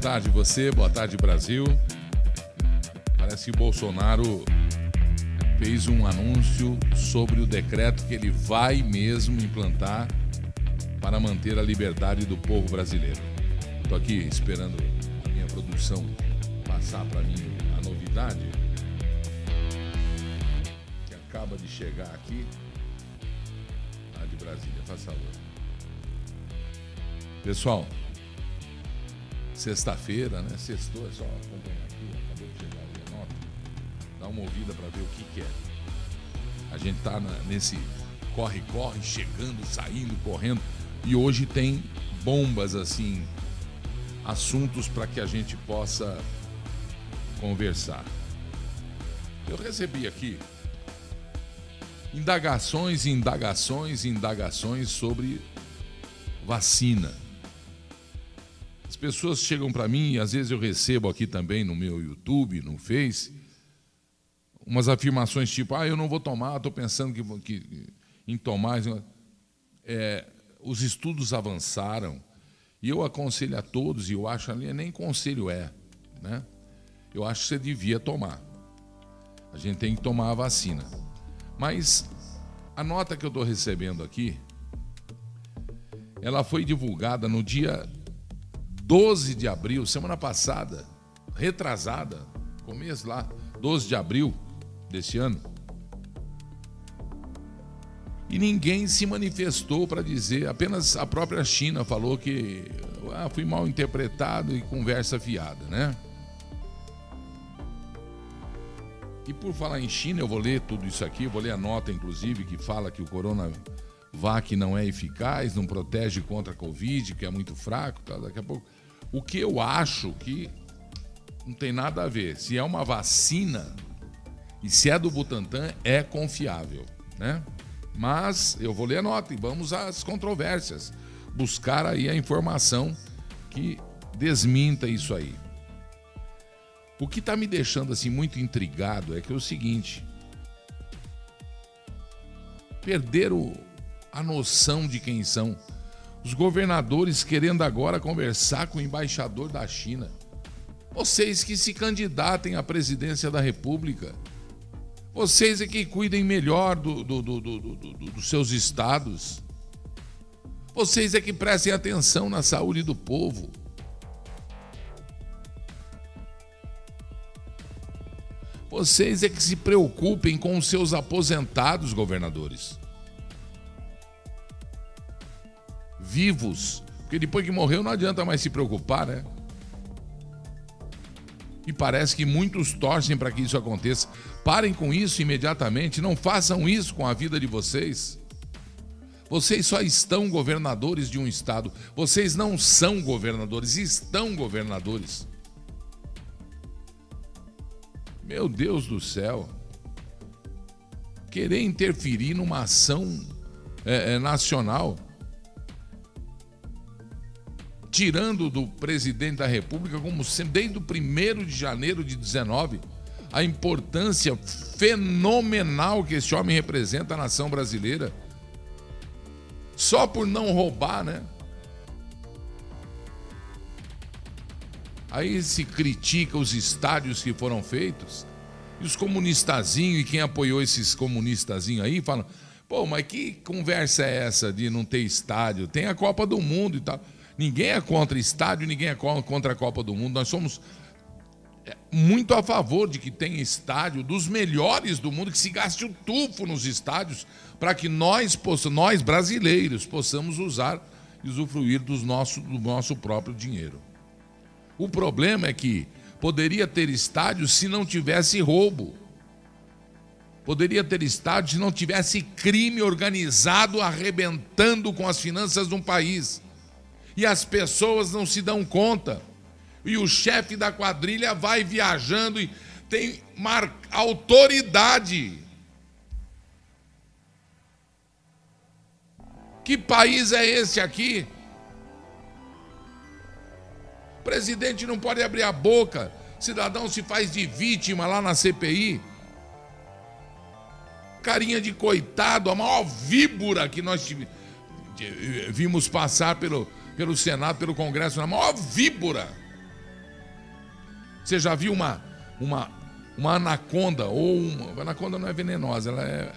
tarde você, boa tarde Brasil. Parece que Bolsonaro fez um anúncio sobre o decreto que ele vai mesmo implantar para manter a liberdade do povo brasileiro. Estou aqui esperando a minha produção passar para mim a novidade que acaba de chegar aqui. A de Brasília, faz favor. Pessoal, sexta-feira, né? Sextou, é só acompanhar aqui, acabou de chegar ali a nota. Dá uma ouvida para ver o que, que é. A gente tá na, nesse corre-corre, chegando, saindo, correndo. E hoje tem bombas assim, assuntos para que a gente possa conversar. Eu recebi aqui indagações, indagações, indagações sobre vacina. As pessoas chegam para mim, às vezes eu recebo aqui também no meu YouTube, no Face, umas afirmações tipo: ah, eu não vou tomar, estou pensando que, que, em tomar. É, os estudos avançaram e eu aconselho a todos, e eu acho ali, nem conselho é, né? Eu acho que você devia tomar. A gente tem que tomar a vacina. Mas a nota que eu estou recebendo aqui, ela foi divulgada no dia 12 de abril, semana passada, retrasada, começo lá, 12 de abril desse ano. E ninguém se manifestou para dizer, apenas a própria China falou que ah, fui mal interpretado e conversa fiada, né? E por falar em China, eu vou ler tudo isso aqui, vou ler a nota, inclusive, que fala que o Coronavac não é eficaz, não protege contra a Covid, que é muito fraco, tá? daqui a pouco o que eu acho que não tem nada a ver. Se é uma vacina e se é do Butantan, é confiável, né? Mas eu vou ler a nota e vamos às controvérsias. Buscar aí a informação que desminta isso aí. O que está me deixando assim muito intrigado é que é o seguinte: perderam a noção de quem são. Os governadores querendo agora conversar com o embaixador da China. Vocês que se candidatem à presidência da República. Vocês é que cuidem melhor do, do, do, dos seus estados. Vocês é que prestem atenção na saúde do povo. Vocês é que se preocupem com os seus aposentados, governadores. Vivos. Porque depois que morreu não adianta mais se preocupar, né? E parece que muitos torcem para que isso aconteça. Parem com isso imediatamente, não façam isso com a vida de vocês. Vocês só estão governadores de um estado. Vocês não são governadores, estão governadores. Meu Deus do céu. Querer interferir numa ação é, é, nacional tirando do presidente da República, como sempre, desde o 1 de janeiro de 19, a importância fenomenal que esse homem representa à nação brasileira. Só por não roubar, né? Aí se critica os estádios que foram feitos. E os comunistazinhos e quem apoiou esses comunistazinhos aí falam: pô, mas que conversa é essa de não ter estádio? Tem a Copa do Mundo e tal. Ninguém é contra estádio, ninguém é contra a Copa do Mundo. Nós somos é, muito a favor de que tenha estádio dos melhores do mundo, que se gaste o tufo nos estádios, para que nós, nós brasileiros possamos usar e usufruir dos nosso, do nosso próprio dinheiro. O problema é que poderia ter estádio se não tivesse roubo. Poderia ter estádio se não tivesse crime organizado arrebentando com as finanças de um país e as pessoas não se dão conta. E o chefe da quadrilha vai viajando e tem mar... autoridade. Que país é esse aqui? O presidente não pode abrir a boca, cidadão se faz de vítima lá na CPI. Carinha de coitado, a maior víbora que nós vimos passar pelo, pelo Senado, pelo Congresso, na maior víbora. Você já viu uma, uma, uma anaconda ou uma. Anaconda não é venenosa, ela é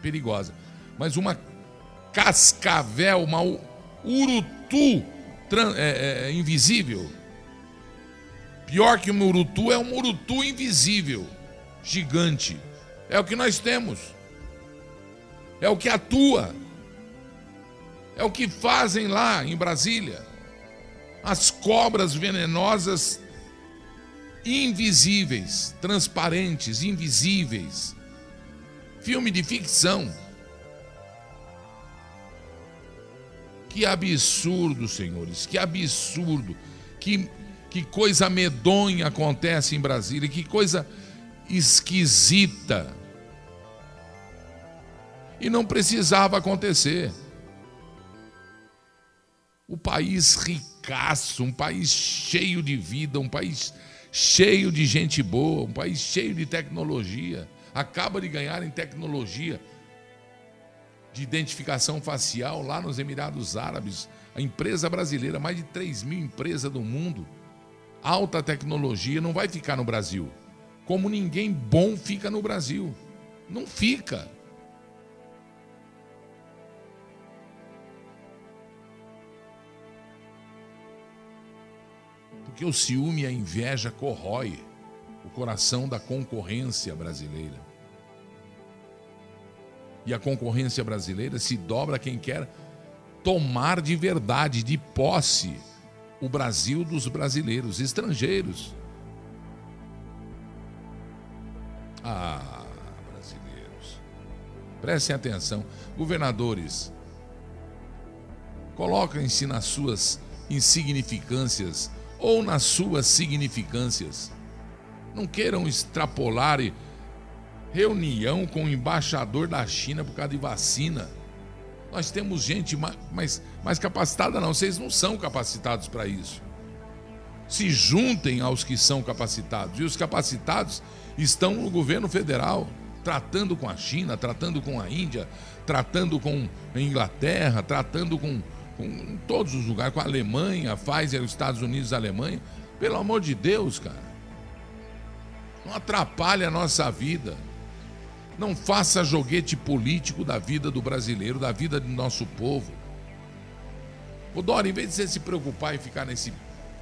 perigosa. Mas uma cascavel, uma urutu é, é, invisível. Pior que um urutu é um urutu invisível, gigante. É o que nós temos. É o que atua. É o que fazem lá em Brasília. As cobras venenosas invisíveis, transparentes, invisíveis. Filme de ficção. Que absurdo, senhores, que absurdo. Que, que coisa medonha acontece em Brasília, que coisa esquisita. E não precisava acontecer. O país ricaço, um país cheio de vida, um país cheio de gente boa, um país cheio de tecnologia. Acaba de ganhar em tecnologia de identificação facial lá nos Emirados Árabes. A empresa brasileira, mais de 3 mil empresas do mundo, alta tecnologia, não vai ficar no Brasil. Como ninguém bom fica no Brasil. Não fica. Porque o ciúme e a inveja corrói o coração da concorrência brasileira. E a concorrência brasileira se dobra a quem quer tomar de verdade, de posse, o Brasil dos brasileiros, estrangeiros. Ah, brasileiros. Prestem atenção. Governadores, coloquem-se nas suas insignificâncias ou nas suas significâncias. Não queiram extrapolar reunião com o embaixador da China por causa de vacina. Nós temos gente mais, mais capacitada, não. Vocês não são capacitados para isso. Se juntem aos que são capacitados. E os capacitados estão no governo federal, tratando com a China, tratando com a Índia, tratando com a Inglaterra, tratando com com todos os lugares, com a Alemanha, a Pfizer, os Estados Unidos, a Alemanha. Pelo amor de Deus, cara. Não atrapalhe a nossa vida. Não faça joguete político da vida do brasileiro, da vida do nosso povo. O Dora, em vez de você se preocupar em ficar nesse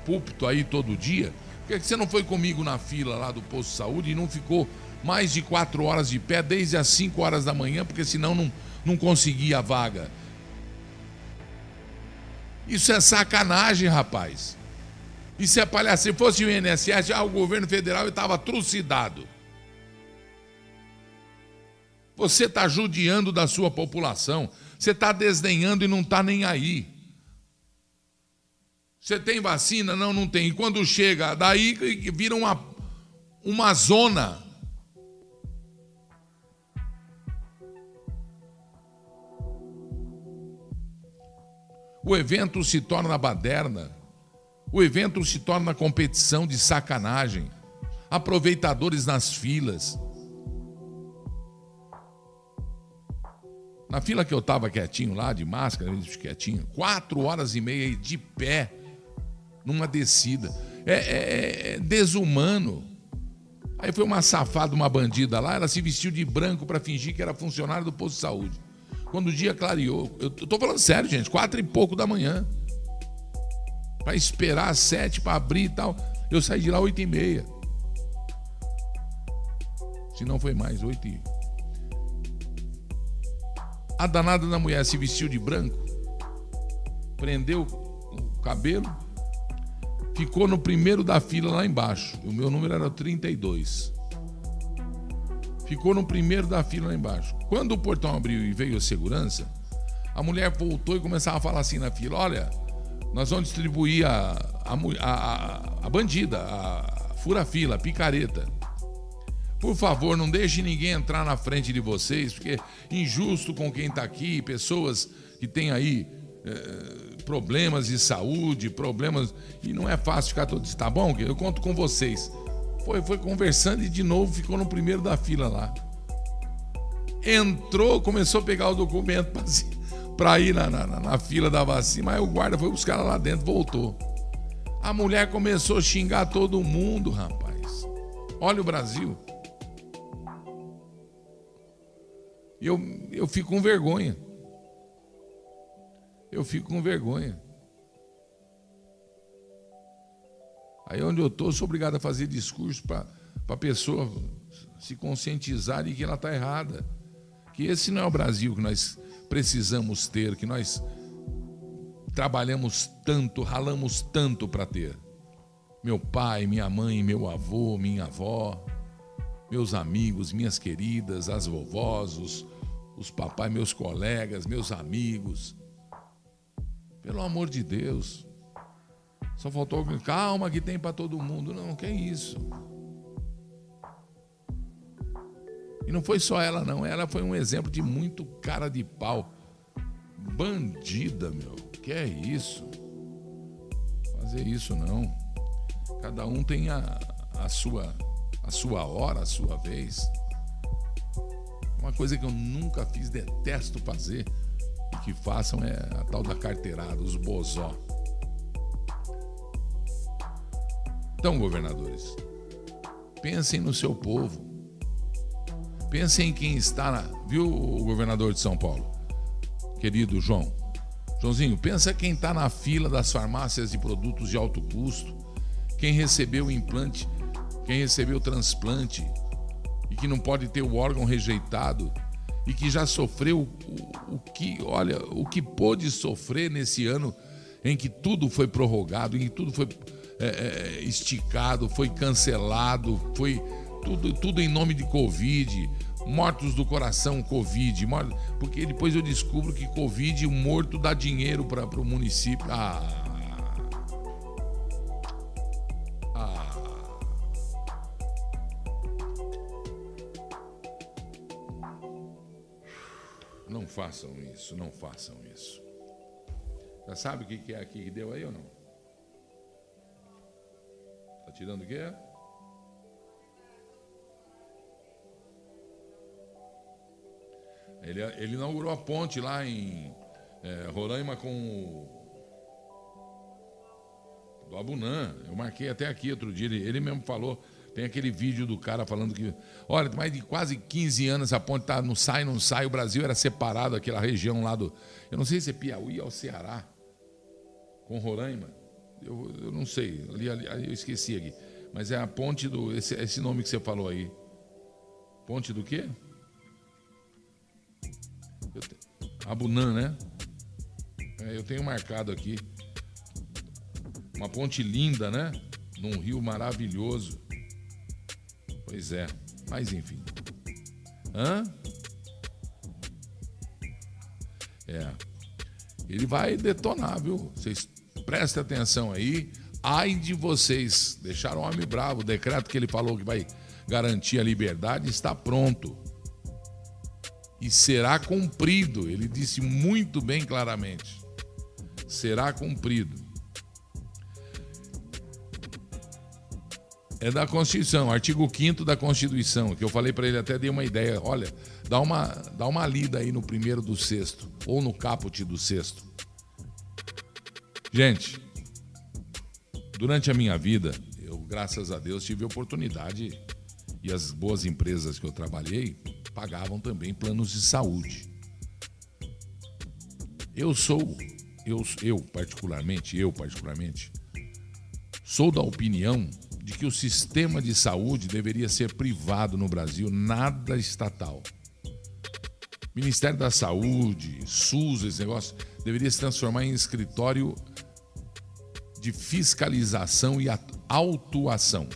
púlpito aí todo dia, por que você não foi comigo na fila lá do posto de saúde e não ficou mais de quatro horas de pé desde as cinco horas da manhã, porque senão não, não conseguia a vaga? Isso é sacanagem, rapaz. Isso é palhaçada. Se fosse o INSS, ah, o governo federal estava trucidado. Você está judiando da sua população. Você está desdenhando e não está nem aí. Você tem vacina? Não, não tem. E quando chega, daí vira uma, uma zona O evento se torna baderna. O evento se torna competição de sacanagem. Aproveitadores nas filas. Na fila que eu estava quietinho lá, de máscara, quietinho, quatro horas e meia de pé, numa descida. É, é, é desumano. Aí foi uma safada, uma bandida lá, ela se vestiu de branco para fingir que era funcionária do posto de saúde. Quando o dia clareou, eu tô falando sério, gente, quatro e pouco da manhã. Para esperar às sete para abrir e tal. Eu saí de lá oito e meia. Se não foi mais, oito e... A danada da mulher se vestiu de branco, prendeu o cabelo, ficou no primeiro da fila lá embaixo. O meu número era 32 ficou no primeiro da fila lá embaixo. Quando o portão abriu e veio a segurança, a mulher voltou e começava a falar assim na fila: Olha, nós vamos distribuir a, a, a, a bandida, a fura-fila, a picareta. Por favor, não deixe ninguém entrar na frente de vocês, porque é injusto com quem está aqui, pessoas que têm aí é, problemas de saúde, problemas. E não é fácil ficar todo. Tá bom? Eu conto com vocês. Foi, foi conversando e de novo ficou no primeiro da fila lá. Entrou, começou a pegar o documento para ir na, na, na, fila da vacina, mas o guarda foi buscar lá dentro, voltou. A mulher começou a xingar todo mundo, rapaz. Olha o Brasil. Eu, eu fico com vergonha. Eu fico com vergonha. Aí onde eu estou, sou obrigado a fazer discurso para a pessoa se conscientizar de que ela está errada. Que esse não é o Brasil que nós precisamos ter, que nós trabalhamos tanto, ralamos tanto para ter. Meu pai, minha mãe, meu avô, minha avó, meus amigos, minhas queridas, as vovós, os, os papai, meus colegas, meus amigos. Pelo amor de Deus. Só faltou alguém, calma que tem para todo mundo. Não, que é isso. E não foi só ela, não. Ela foi um exemplo de muito cara de pau. Bandida, meu. Que é isso? Fazer isso não. Cada um tem a, a sua a sua hora, a sua vez. Uma coisa que eu nunca fiz, detesto fazer, que façam é a tal da carteirada, os bozó. Então, governadores, pensem no seu povo. Pensem em quem está na. Viu, o governador de São Paulo? Querido João. Joãozinho, pensa quem está na fila das farmácias de produtos de alto custo, quem recebeu o implante, quem recebeu o transplante e que não pode ter o órgão rejeitado e que já sofreu o, o que, olha, o que pôde sofrer nesse ano em que tudo foi prorrogado, em que tudo foi é, é, esticado, foi cancelado, foi tudo, tudo em nome de Covid, mortos do coração Covid, porque depois eu descubro que Covid, o morto dá dinheiro para o município. Ah. Ah. Não façam isso, não façam isso. Já sabe o que é aqui que deu aí ou não? Tá tirando o quê? Ele, ele inaugurou a ponte lá em é, Roraima com o do Abunã. Eu marquei até aqui outro dia. Ele, ele mesmo falou. Tem aquele vídeo do cara falando que, olha, mais de quase 15 anos a ponte tá, não sai, não sai. O Brasil era separado, aquela região lá do. Eu não sei se é Piauí ou Ceará, com Roraima. Eu, eu não sei, ali, ali, eu esqueci aqui. Mas é a ponte do. Esse, esse nome que você falou aí. Ponte do quê? Abunã, né? É, eu tenho marcado aqui. Uma ponte linda, né? Num rio maravilhoso. Pois é, mas enfim. Hã? É. Ele vai detonar, viu? Vocês prestem atenção aí. Ai de vocês. Deixaram o homem bravo. O decreto que ele falou que vai garantir a liberdade está pronto e será cumprido. Ele disse muito bem claramente: será cumprido. É da Constituição, artigo 5 da Constituição, que eu falei para ele, até dei uma ideia. Olha, dá uma, dá uma lida aí no primeiro do sexto, ou no caput do sexto. Gente, durante a minha vida, eu, graças a Deus, tive oportunidade e as boas empresas que eu trabalhei pagavam também planos de saúde. Eu sou, eu, eu particularmente, eu particularmente, sou da opinião de que o sistema de saúde deveria ser privado no Brasil, nada estatal. Ministério da Saúde, SUS, esse negócio, deveria se transformar em escritório de fiscalização e autuação.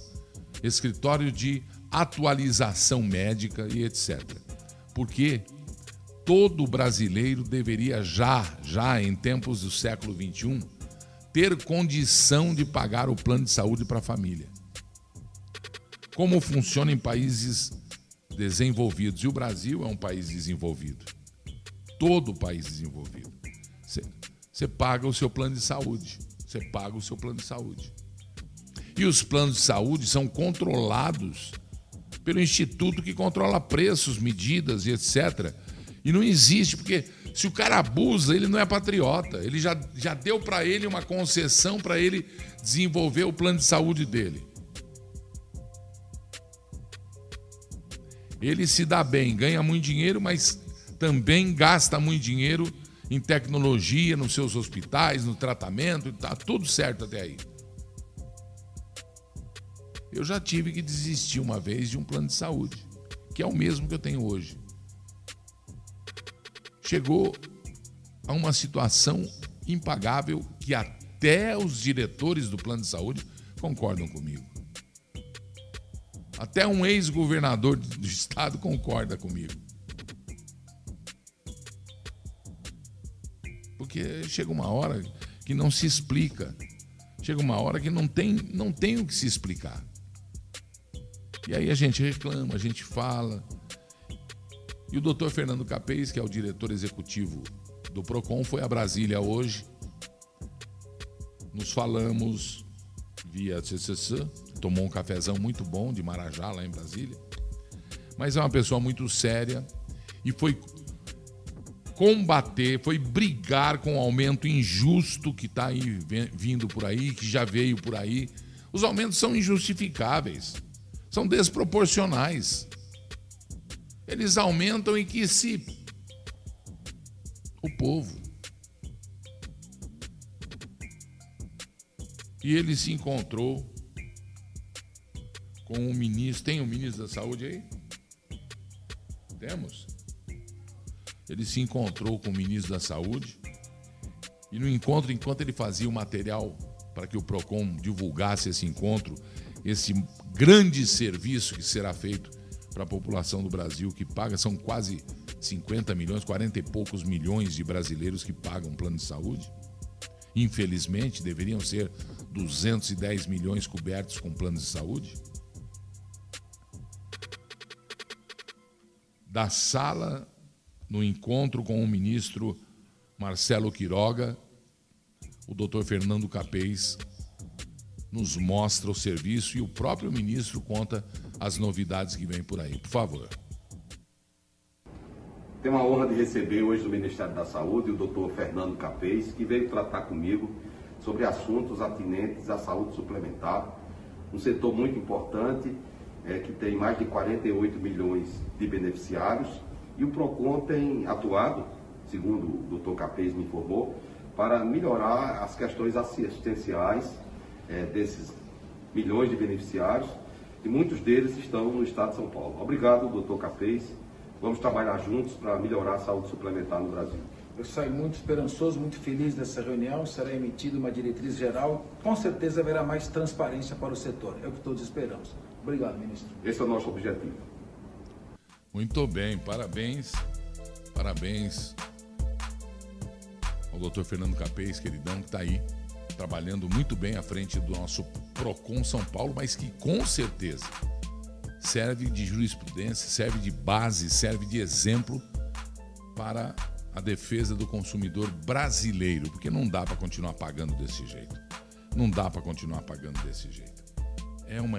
Escritório de atualização médica e etc. Porque todo brasileiro deveria já, já em tempos do século XXI, ter condição de pagar o plano de saúde para a família. Como funciona em países desenvolvidos. E o Brasil é um país desenvolvido. Todo país desenvolvido. Você paga o seu plano de saúde. Você paga o seu plano de saúde. E os planos de saúde são controlados pelo instituto que controla preços, medidas e etc. E não existe, porque se o cara abusa, ele não é patriota. Ele já, já deu para ele uma concessão para ele desenvolver o plano de saúde dele. Ele se dá bem, ganha muito dinheiro, mas também gasta muito dinheiro em tecnologia, nos seus hospitais, no tratamento, está tudo certo até aí. Eu já tive que desistir uma vez de um plano de saúde, que é o mesmo que eu tenho hoje. Chegou a uma situação impagável que até os diretores do plano de saúde concordam comigo. Até um ex-governador do estado concorda comigo. Porque chega uma hora que não se explica. Chega uma hora que não tem, não tem o que se explicar. E aí a gente reclama, a gente fala. E o doutor Fernando Capês, que é o diretor executivo do PROCON, foi a Brasília hoje. Nos falamos via CCC, tomou um cafezão muito bom de Marajá, lá em Brasília. Mas é uma pessoa muito séria e foi combater, foi brigar com o aumento injusto que está vindo por aí, que já veio por aí. Os aumentos são injustificáveis, são desproporcionais. Eles aumentam e que se o povo e ele se encontrou com o ministro. Tem o um ministro da Saúde aí? Temos. Ele se encontrou com o ministro da Saúde e no encontro, enquanto ele fazia o material para que o PROCON divulgasse esse encontro, esse grande serviço que será feito para a população do Brasil, que paga, são quase 50 milhões, 40 e poucos milhões de brasileiros que pagam plano de saúde. Infelizmente, deveriam ser 210 milhões cobertos com planos de saúde. Da sala, no encontro com o ministro Marcelo Quiroga, o doutor Fernando Capês nos mostra o serviço e o próprio ministro conta as novidades que vêm por aí. Por favor. Tenho a honra de receber hoje do Ministério da Saúde o doutor Fernando Capês, que veio tratar comigo sobre assuntos atinentes à saúde suplementar, um setor muito importante, é, que tem mais de 48 milhões de beneficiários, e o PROCON tem atuado, segundo o doutor Capês me informou, para melhorar as questões assistenciais é, desses milhões de beneficiários, e muitos deles estão no estado de São Paulo. Obrigado, doutor Capês. Vamos trabalhar juntos para melhorar a saúde suplementar no Brasil. Eu saio muito esperançoso, muito feliz dessa reunião. Será emitida uma diretriz geral. Com certeza haverá mais transparência para o setor. É o que todos esperamos. Obrigado, ministro. Esse é o nosso objetivo. Muito bem, parabéns. Parabéns ao doutor Fernando Capês, queridão, que está aí trabalhando muito bem à frente do nosso PROCON São Paulo, mas que com certeza serve de jurisprudência, serve de base, serve de exemplo para a defesa do consumidor brasileiro, porque não dá para continuar pagando desse jeito. Não dá para continuar pagando desse jeito. É uma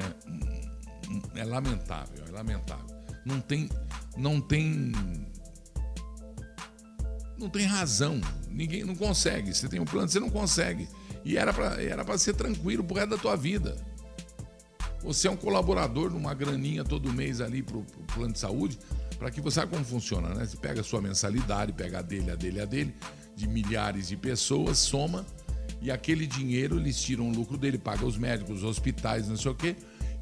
é lamentável, é lamentável. Não tem não tem não tem razão. Ninguém não consegue. Você tem um plano, você não consegue. E era para era para ser tranquilo pro resto da tua vida. Você é um colaborador numa graninha todo mês ali pro, pro plano de saúde, para que você sabe como funciona, né? Você pega a sua mensalidade, pega a dele, a dele, a dele, de milhares de pessoas, soma, e aquele dinheiro eles tiram o lucro dele, paga os médicos, os hospitais, não sei o quê,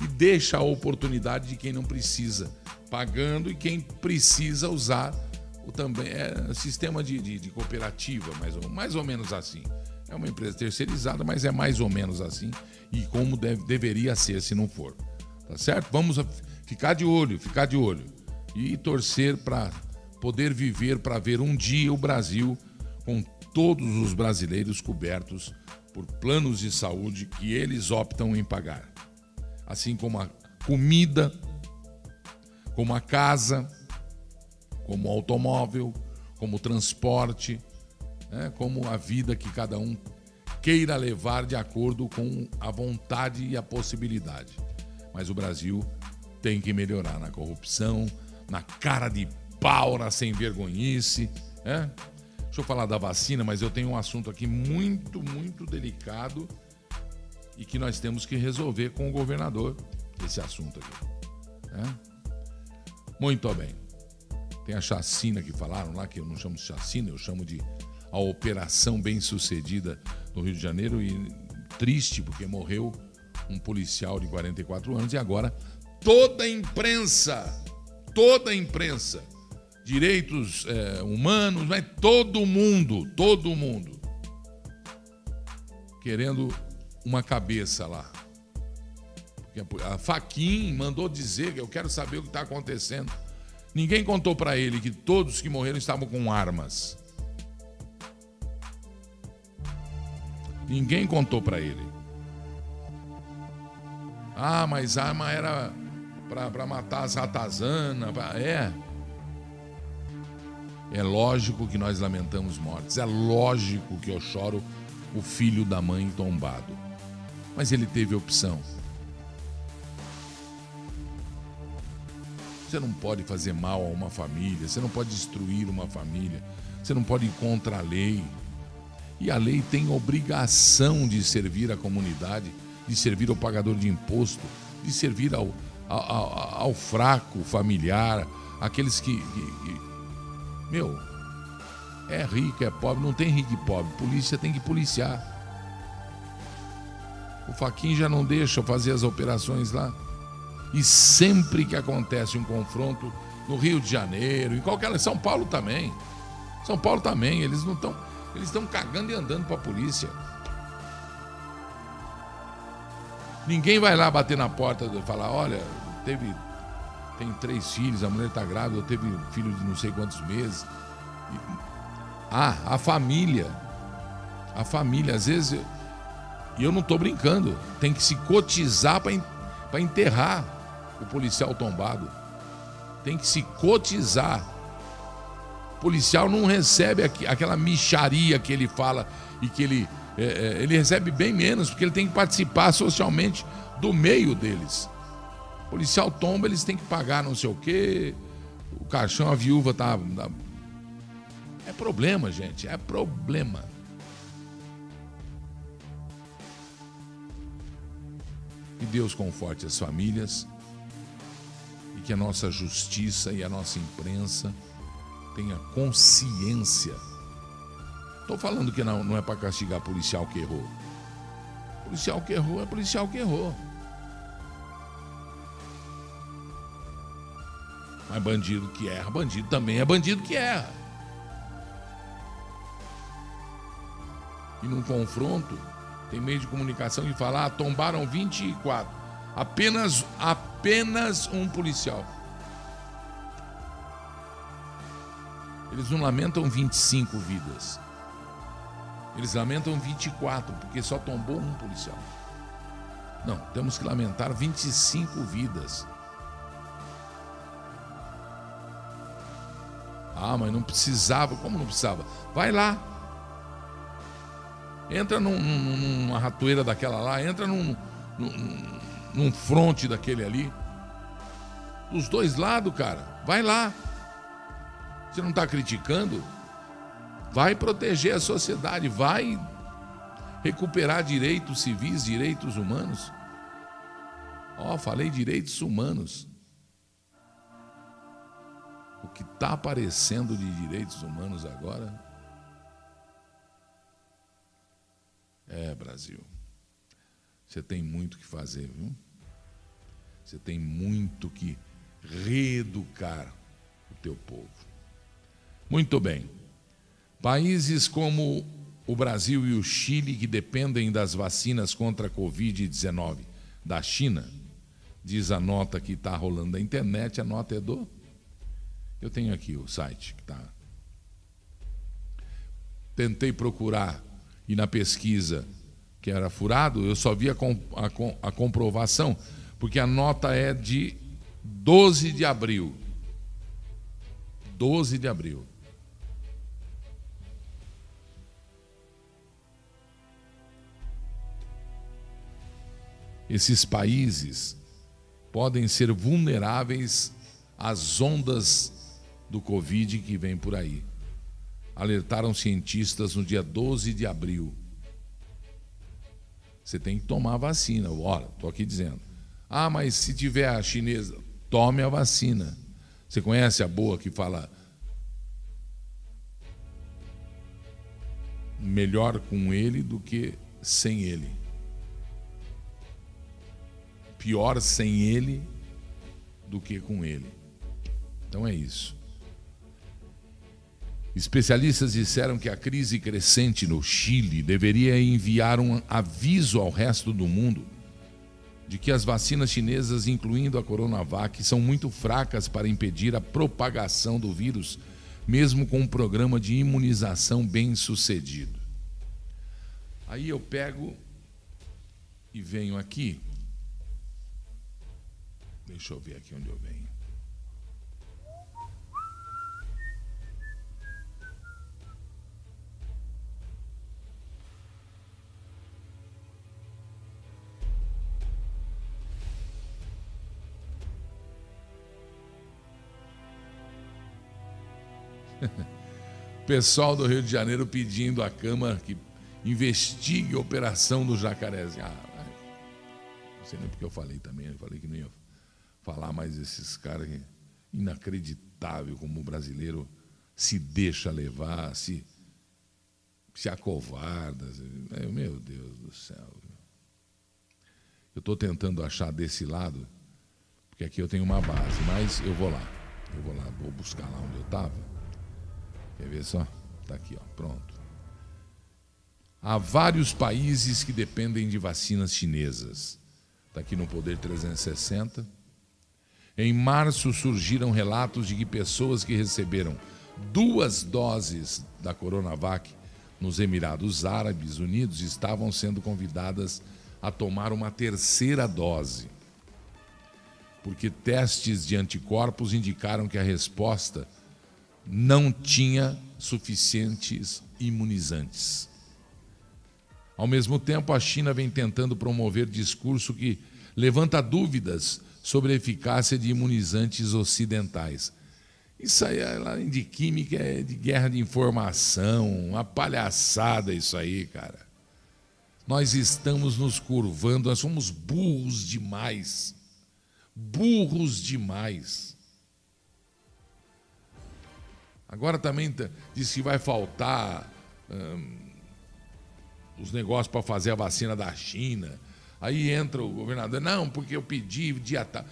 e deixa a oportunidade de quem não precisa, pagando, e quem precisa usar o também é sistema de, de, de cooperativa, mais ou, mais ou menos assim. É uma empresa terceirizada, mas é mais ou menos assim, e como deve, deveria ser se não for. Tá certo? Vamos ficar de olho, ficar de olho e torcer para poder viver para ver um dia o Brasil com todos os brasileiros cobertos por planos de saúde que eles optam em pagar. Assim como a comida, como a casa, como o automóvel, como o transporte, né, como a vida que cada um queira levar de acordo com a vontade e a possibilidade. Mas o Brasil tem que melhorar na corrupção, na cara de pau, na sem vergonhice. Né? Deixa eu falar da vacina, mas eu tenho um assunto aqui muito, muito delicado e que nós temos que resolver com o governador esse assunto aqui. Né? Muito bem. Tem a chacina que falaram lá, que eu não chamo de chacina, eu chamo de a operação bem sucedida no Rio de Janeiro e triste porque morreu um policial de 44 anos e agora toda a imprensa, toda a imprensa, direitos é, humanos, mas todo mundo, todo mundo querendo uma cabeça lá. A Faquin mandou dizer que eu quero saber o que está acontecendo. Ninguém contou para ele que todos que morreram estavam com armas. Ninguém contou para ele. Ah, mas arma era para matar as ratazanas. Pra... É. É lógico que nós lamentamos mortes. É lógico que eu choro o filho da mãe tombado. Mas ele teve opção. Você não pode fazer mal a uma família, você não pode destruir uma família, você não pode ir contra a lei. E a lei tem obrigação de servir a comunidade, de servir ao pagador de imposto, de servir ao, ao, ao fraco familiar, aqueles que, que, que. Meu, é rico, é pobre, não tem rico e pobre. Polícia tem que policiar. O Faquin já não deixa fazer as operações lá. E sempre que acontece um confronto no Rio de Janeiro, em qualquer. São Paulo também. São Paulo também. Eles não estão. Eles estão cagando e andando para a polícia. Ninguém vai lá bater na porta e falar: olha, teve. Tem três filhos, a mulher está grávida, teve filho de não sei quantos meses. Ah, a família. A família, às vezes. E eu não estou brincando. Tem que se cotizar para enterrar o policial tombado. Tem que se cotizar. O policial não recebe aquela micharia que ele fala e que ele. É, é, ele recebe bem menos, porque ele tem que participar socialmente do meio deles. O policial tomba, eles têm que pagar não sei o quê. O caixão, a viúva tá. tá é problema, gente, é problema. Deus conforte as famílias e que a nossa justiça e a nossa imprensa tenha consciência. Estou falando que não, não é para castigar policial que errou. Policial que errou é policial que errou. Mas bandido que erra, bandido também é bandido que erra. E num confronto, tem meio de comunicação que fala, tombaram 24. Apenas, apenas um policial. Eles não lamentam 25 vidas. Eles lamentam 24, porque só tombou um policial. Não, temos que lamentar 25 vidas. Ah, mas não precisava. Como não precisava? Vai lá. Entra num, numa ratoeira daquela lá, entra num, num, num fronte daquele ali. Dos dois lados, cara. Vai lá. Você não está criticando? Vai proteger a sociedade, vai recuperar direitos civis, direitos humanos. Ó, oh, falei direitos humanos. O que está aparecendo de direitos humanos agora é Brasil. Você tem muito que fazer, viu? Você tem muito que reeducar o teu povo. Muito bem. Países como o Brasil e o Chile, que dependem das vacinas contra a Covid-19 da China, diz a nota que está rolando na internet, a nota é do. Eu tenho aqui o site que está. Tentei procurar e na pesquisa que era furado, eu só vi a, a, a comprovação, porque a nota é de 12 de abril. 12 de abril. Esses países podem ser vulneráveis às ondas do Covid que vem por aí. Alertaram cientistas no dia 12 de abril. Você tem que tomar a vacina. Olha, estou aqui dizendo. Ah, mas se tiver a chinesa, tome a vacina. Você conhece a boa que fala melhor com ele do que sem ele? Pior sem ele do que com ele. Então é isso. Especialistas disseram que a crise crescente no Chile deveria enviar um aviso ao resto do mundo de que as vacinas chinesas, incluindo a Coronavac, são muito fracas para impedir a propagação do vírus, mesmo com um programa de imunização bem sucedido. Aí eu pego e venho aqui. Deixa eu ver aqui onde eu venho. Pessoal do Rio de Janeiro pedindo à Câmara que investigue a operação do Jacarezinho. Ah, não sei nem porque eu falei também, eu falei que não ia falar mais desses caras. Inacreditável como o brasileiro se deixa levar, se, se acovarda. Meu Deus do céu. Eu estou tentando achar desse lado, porque aqui eu tenho uma base, mas eu vou lá. Eu vou lá, vou buscar lá onde eu estava. Quer ver só? Está aqui, ó, pronto. Há vários países que dependem de vacinas chinesas. Está aqui no Poder 360. Em março surgiram relatos de que pessoas que receberam duas doses da Coronavac nos Emirados Árabes Unidos estavam sendo convidadas a tomar uma terceira dose. Porque testes de anticorpos indicaram que a resposta não tinha suficientes imunizantes. Ao mesmo tempo, a China vem tentando promover discurso que levanta dúvidas sobre a eficácia de imunizantes ocidentais. Isso aí é de química, é de guerra de informação, uma palhaçada isso aí, cara. Nós estamos nos curvando, nós somos burros demais. Burros demais. Agora também diz que vai faltar hum, os negócios para fazer a vacina da China. Aí entra o governador, não, porque eu pedi dia tal.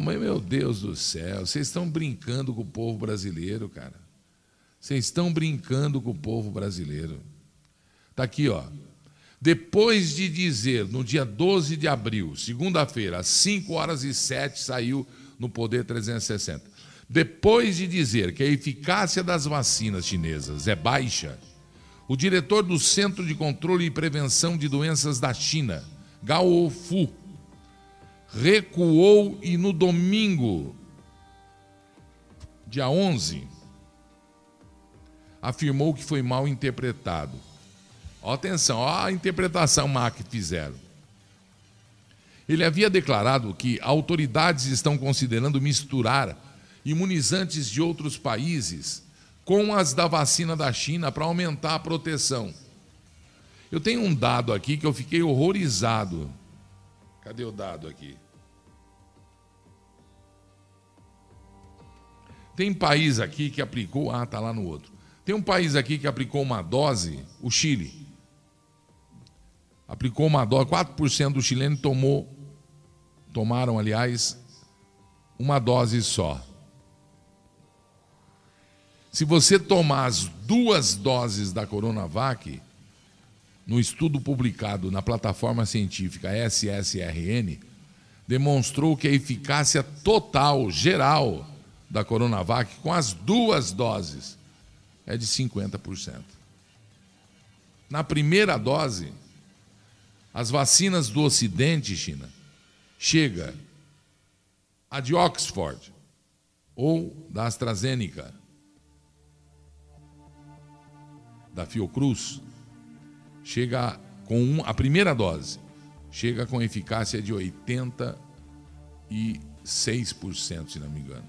meu Deus do céu, vocês estão brincando com o povo brasileiro, cara. Vocês estão brincando com o povo brasileiro. Está aqui, ó. Depois de dizer, no dia 12 de abril, segunda-feira, às 5 horas e 7, saiu no Poder 360. Depois de dizer que a eficácia das vacinas chinesas é baixa, o diretor do Centro de Controle e Prevenção de Doenças da China, Gao Fu, recuou e no domingo, dia 11, afirmou que foi mal interpretado. Ó, atenção, ó a interpretação má que fizeram. Ele havia declarado que autoridades estão considerando misturar imunizantes de outros países com as da vacina da China para aumentar a proteção. Eu tenho um dado aqui que eu fiquei horrorizado. Cadê o dado aqui? Tem país aqui que aplicou, ah, tá lá no outro. Tem um país aqui que aplicou uma dose, o Chile. Aplicou uma dose, 4% do chileno tomou tomaram, aliás, uma dose só. Se você tomar as duas doses da Coronavac, no estudo publicado na plataforma científica SSRN, demonstrou que a eficácia total, geral, da Coronavac com as duas doses é de 50%. Na primeira dose, as vacinas do Ocidente, China, chega a de Oxford ou da AstraZeneca da Fiocruz chega com um, a primeira dose chega com eficácia de 86%, se não me engano.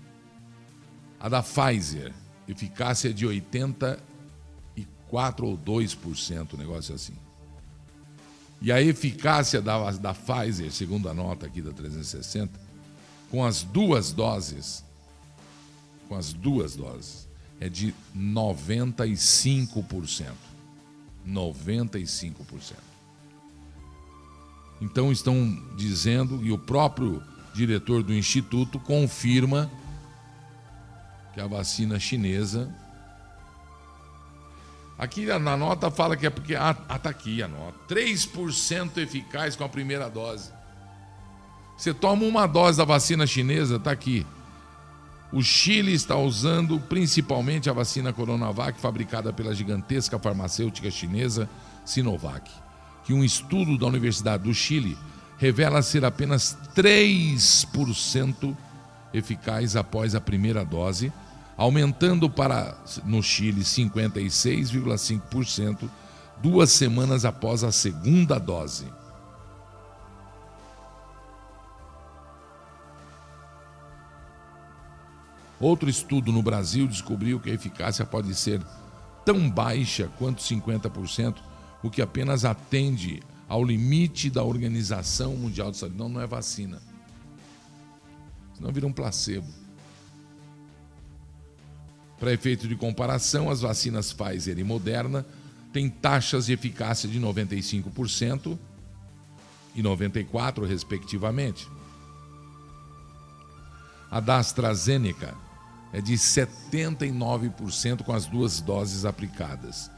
A da Pfizer, eficácia de 84 ou 2%, negócio assim. E a eficácia da, da Pfizer, segundo a nota aqui da 360, com as duas doses, com as duas doses é de 95%. 95%. Então estão dizendo, e o próprio diretor do instituto confirma que a vacina chinesa. Aqui na nota fala que é porque. Ah, tá aqui a nota. 3% eficaz com a primeira dose. Você toma uma dose da vacina chinesa, tá aqui. O Chile está usando principalmente a vacina Coronavac, fabricada pela gigantesca farmacêutica chinesa Sinovac, que um estudo da Universidade do Chile revela ser apenas 3% eficaz após a primeira dose, aumentando para, no Chile, 56,5% duas semanas após a segunda dose. Outro estudo no Brasil descobriu que a eficácia pode ser tão baixa quanto 50%, o que apenas atende ao limite da Organização Mundial de Saúde. Não, não é vacina. Senão vira um placebo. Para efeito de comparação, as vacinas Pfizer e Moderna têm taxas de eficácia de 95% e 94%, respectivamente. A da AstraZeneca é de 79% com as duas doses aplicadas.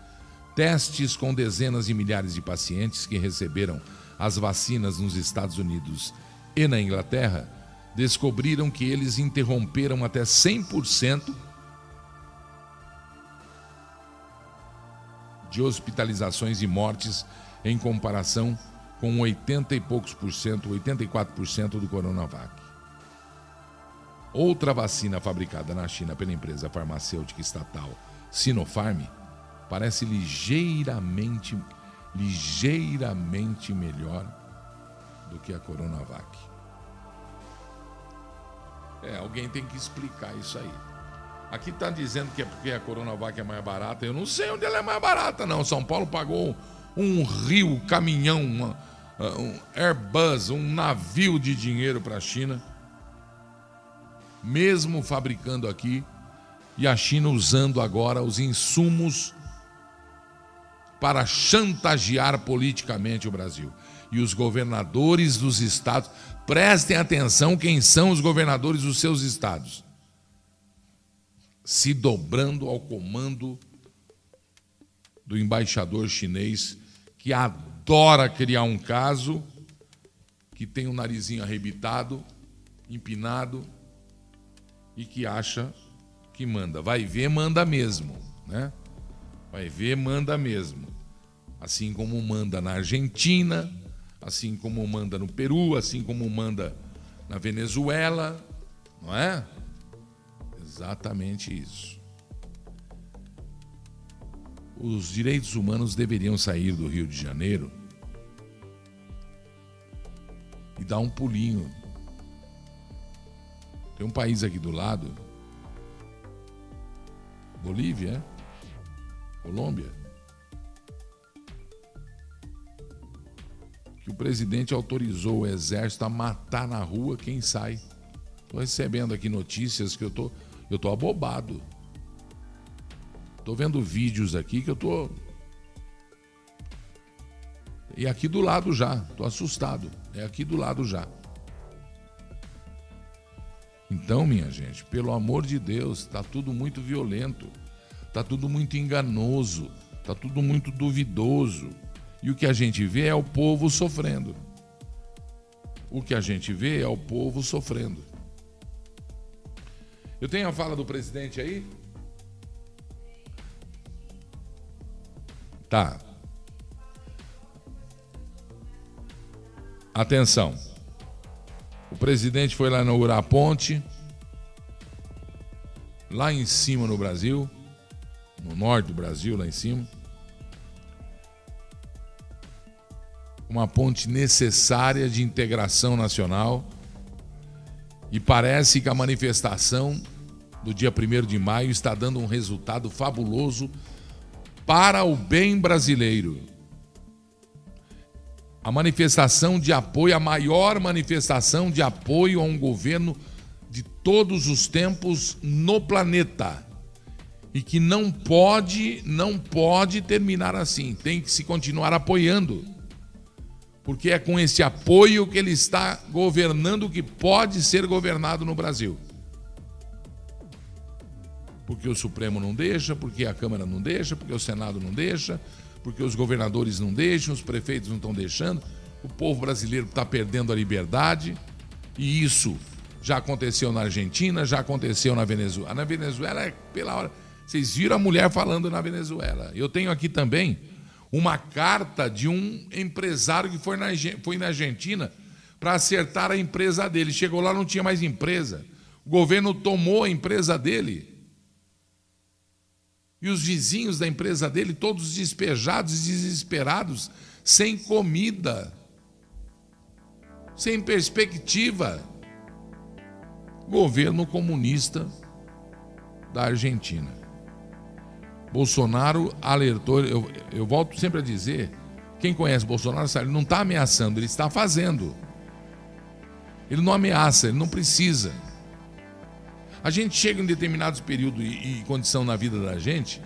Testes com dezenas de milhares de pacientes que receberam as vacinas nos Estados Unidos e na Inglaterra descobriram que eles interromperam até 100% de hospitalizações e mortes em comparação com 80 e poucos por cento, 84% do Coronavac. Outra vacina fabricada na China pela empresa farmacêutica estatal Sinopharm parece ligeiramente, ligeiramente melhor do que a Coronavac. É, alguém tem que explicar isso aí. Aqui está dizendo que é porque a Coronavac é mais barata. Eu não sei onde ela é mais barata, não. São Paulo pagou um rio, caminhão, uma, um Airbus, um navio de dinheiro para a China mesmo fabricando aqui, e a China usando agora os insumos para chantagear politicamente o Brasil. E os governadores dos estados, prestem atenção quem são os governadores dos seus estados, se dobrando ao comando do embaixador chinês que adora criar um caso, que tem o narizinho arrebitado, empinado e que acha que manda. Vai ver, manda mesmo, né? Vai ver, manda mesmo. Assim como manda na Argentina, assim como manda no Peru, assim como manda na Venezuela, não é? Exatamente isso. Os direitos humanos deveriam sair do Rio de Janeiro e dar um pulinho tem um país aqui do lado, Bolívia? Colômbia, que o presidente autorizou o exército a matar na rua quem sai. Estou recebendo aqui notícias que eu tô, eu tô abobado. Estou vendo vídeos aqui que eu tô e aqui do lado já, estou assustado. É aqui do lado já. Então, minha gente, pelo amor de Deus, está tudo muito violento, está tudo muito enganoso, está tudo muito duvidoso. E o que a gente vê é o povo sofrendo. O que a gente vê é o povo sofrendo. Eu tenho a fala do presidente aí? Tá. Atenção. O presidente foi lá inaugurar a ponte, lá em cima no Brasil, no norte do Brasil, lá em cima. Uma ponte necessária de integração nacional. E parece que a manifestação do dia 1 de maio está dando um resultado fabuloso para o bem brasileiro a manifestação de apoio, a maior manifestação de apoio a um governo de todos os tempos no planeta. E que não pode, não pode terminar assim. Tem que se continuar apoiando. Porque é com esse apoio que ele está governando o que pode ser governado no Brasil. Porque o Supremo não deixa, porque a Câmara não deixa, porque o Senado não deixa, porque os governadores não deixam, os prefeitos não estão deixando, o povo brasileiro está perdendo a liberdade. E isso já aconteceu na Argentina, já aconteceu na Venezuela. Na Venezuela é pela hora. Vocês viram a mulher falando na Venezuela. Eu tenho aqui também uma carta de um empresário que foi na, foi na Argentina para acertar a empresa dele. Chegou lá, não tinha mais empresa. O governo tomou a empresa dele. E os vizinhos da empresa dele, todos despejados e desesperados, sem comida, sem perspectiva governo comunista da Argentina. Bolsonaro alertou, eu, eu volto sempre a dizer, quem conhece Bolsonaro sabe, ele não está ameaçando, ele está fazendo. Ele não ameaça, ele não precisa. A gente chega em determinados períodos e, e condição na vida da gente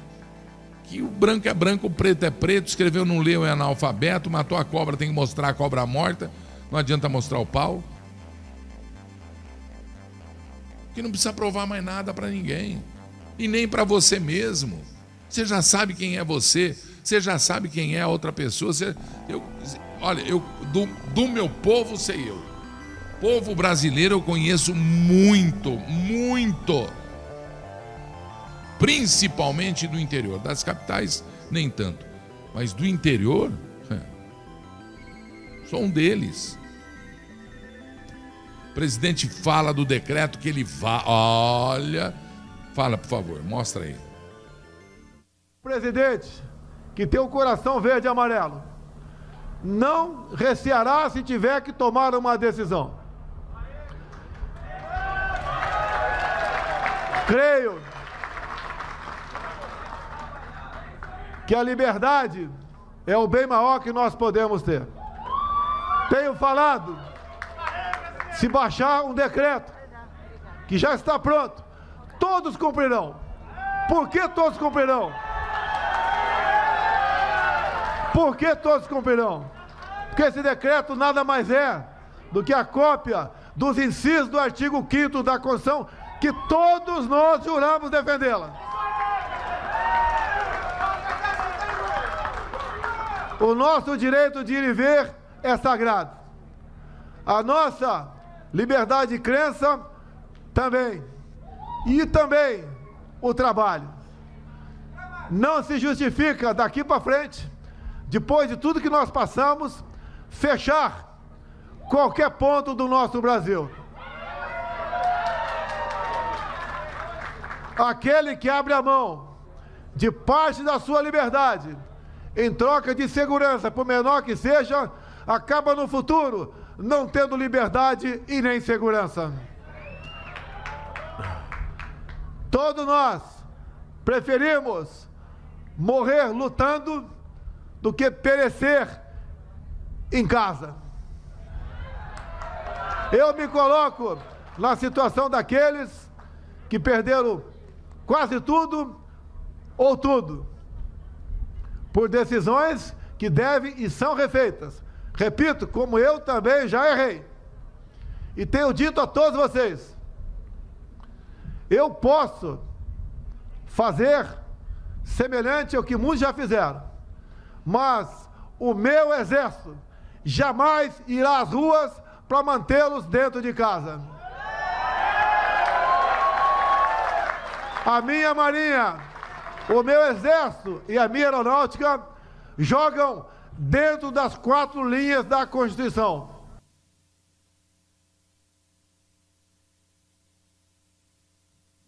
que o branco é branco, o preto é preto, escreveu, não leu, é analfabeto, matou a cobra, tem que mostrar a cobra morta, não adianta mostrar o pau. que não precisa provar mais nada para ninguém. E nem para você mesmo. Você já sabe quem é você, você já sabe quem é a outra pessoa. Você, eu, olha, eu do, do meu povo sei eu. Povo brasileiro eu conheço muito, muito. Principalmente do interior. Das capitais, nem tanto. Mas do interior, é, sou um deles presidente fala do decreto que ele vai. Olha, fala, por favor, mostra aí. Presidente, que tem o um coração verde e amarelo, não receará se tiver que tomar uma decisão. Creio que a liberdade é o bem maior que nós podemos ter. Tenho falado se baixar um decreto que já está pronto, todos cumprirão. Por que todos cumprirão? Por que todos cumprirão? Porque esse decreto nada mais é do que a cópia dos incisos do artigo 5 da Constituição que todos nós juramos defendê-la. O nosso direito de ir e ver é sagrado. A nossa Liberdade de crença também. E também o trabalho. Não se justifica daqui para frente, depois de tudo que nós passamos, fechar qualquer ponto do nosso Brasil. Aquele que abre a mão de parte da sua liberdade em troca de segurança, por menor que seja, acaba no futuro não tendo liberdade e nem segurança. Todos nós preferimos morrer lutando do que perecer em casa. Eu me coloco na situação daqueles que perderam quase tudo ou tudo por decisões que devem e são refeitas Repito, como eu também já errei. E tenho dito a todos vocês: eu posso fazer semelhante ao que muitos já fizeram, mas o meu exército jamais irá às ruas para mantê-los dentro de casa. A minha marinha, o meu exército e a minha aeronáutica jogam dentro das quatro linhas da Constituição.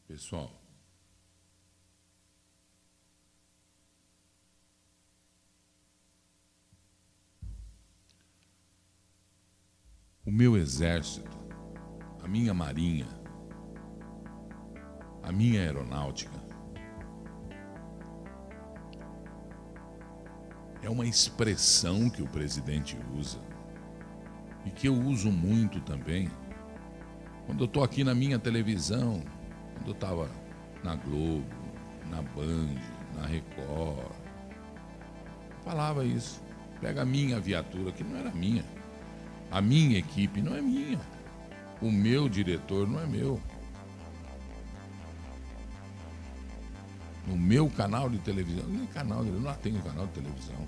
Pessoal, o meu exército, a minha marinha, a minha aeronáutica, é uma expressão que o presidente usa e que eu uso muito também. Quando eu estou aqui na minha televisão, quando eu estava na Globo, na Band, na Record, falava isso. Pega a minha viatura, que não era minha. A minha equipe não é minha. O meu diretor não é meu. No meu canal de televisão. Não canal, eu não tenho canal de televisão.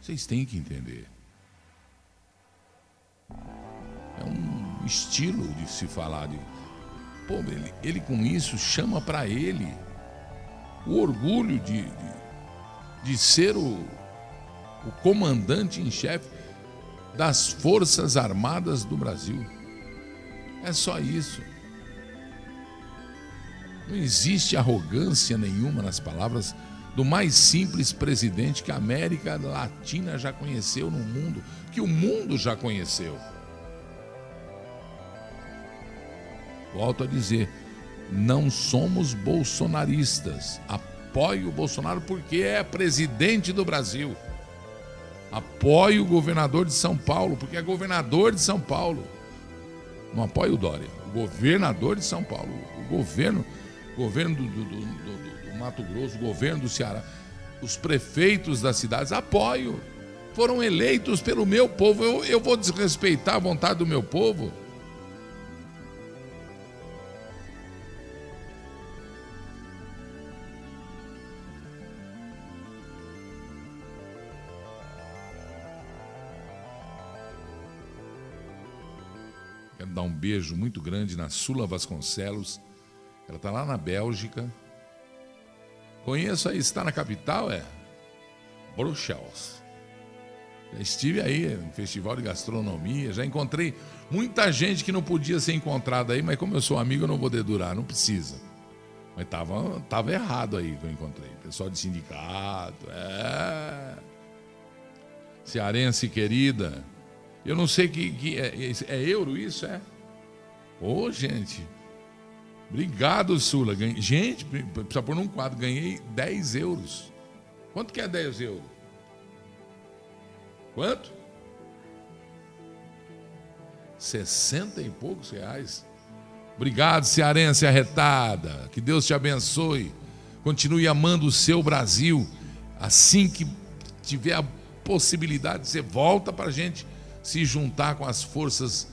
Vocês têm que entender. É um estilo de se falar de. Pô, ele, ele com isso chama para ele o orgulho de, de, de ser o, o comandante em chefe das Forças Armadas do Brasil. É só isso. Não existe arrogância nenhuma nas palavras do mais simples presidente que a América Latina já conheceu no mundo, que o mundo já conheceu. Volto a dizer, não somos bolsonaristas. Apoio o Bolsonaro porque é presidente do Brasil. Apoio o governador de São Paulo porque é governador de São Paulo. Não apoio o Dória, o governador de São Paulo, o governo, governo do, do, do, do Mato Grosso, governo do Ceará, os prefeitos das cidades, apoio. Foram eleitos pelo meu povo. Eu, eu vou desrespeitar a vontade do meu povo. Quero dar um beijo muito grande na Sula Vasconcelos. Ela está lá na Bélgica. Conheço aí, está na capital, é? Bruxelas. Já estive aí no Festival de Gastronomia, já encontrei muita gente que não podia ser encontrada aí, mas como eu sou amigo, eu não vou dedurar, não precisa. Mas tava, tava errado aí que eu encontrei. Pessoal de sindicato, é. Cearense querida, eu não sei que, que é, é, euro isso, é? Ô, oh, gente. Obrigado, Sula. Gente, precisa pôr num quadro. Ganhei 10 euros. Quanto que é 10 euros? Quanto? 60 e poucos reais. Obrigado, cearense arretada. Que Deus te abençoe. Continue amando o seu Brasil. Assim que tiver a possibilidade, você volta para a gente se juntar com as forças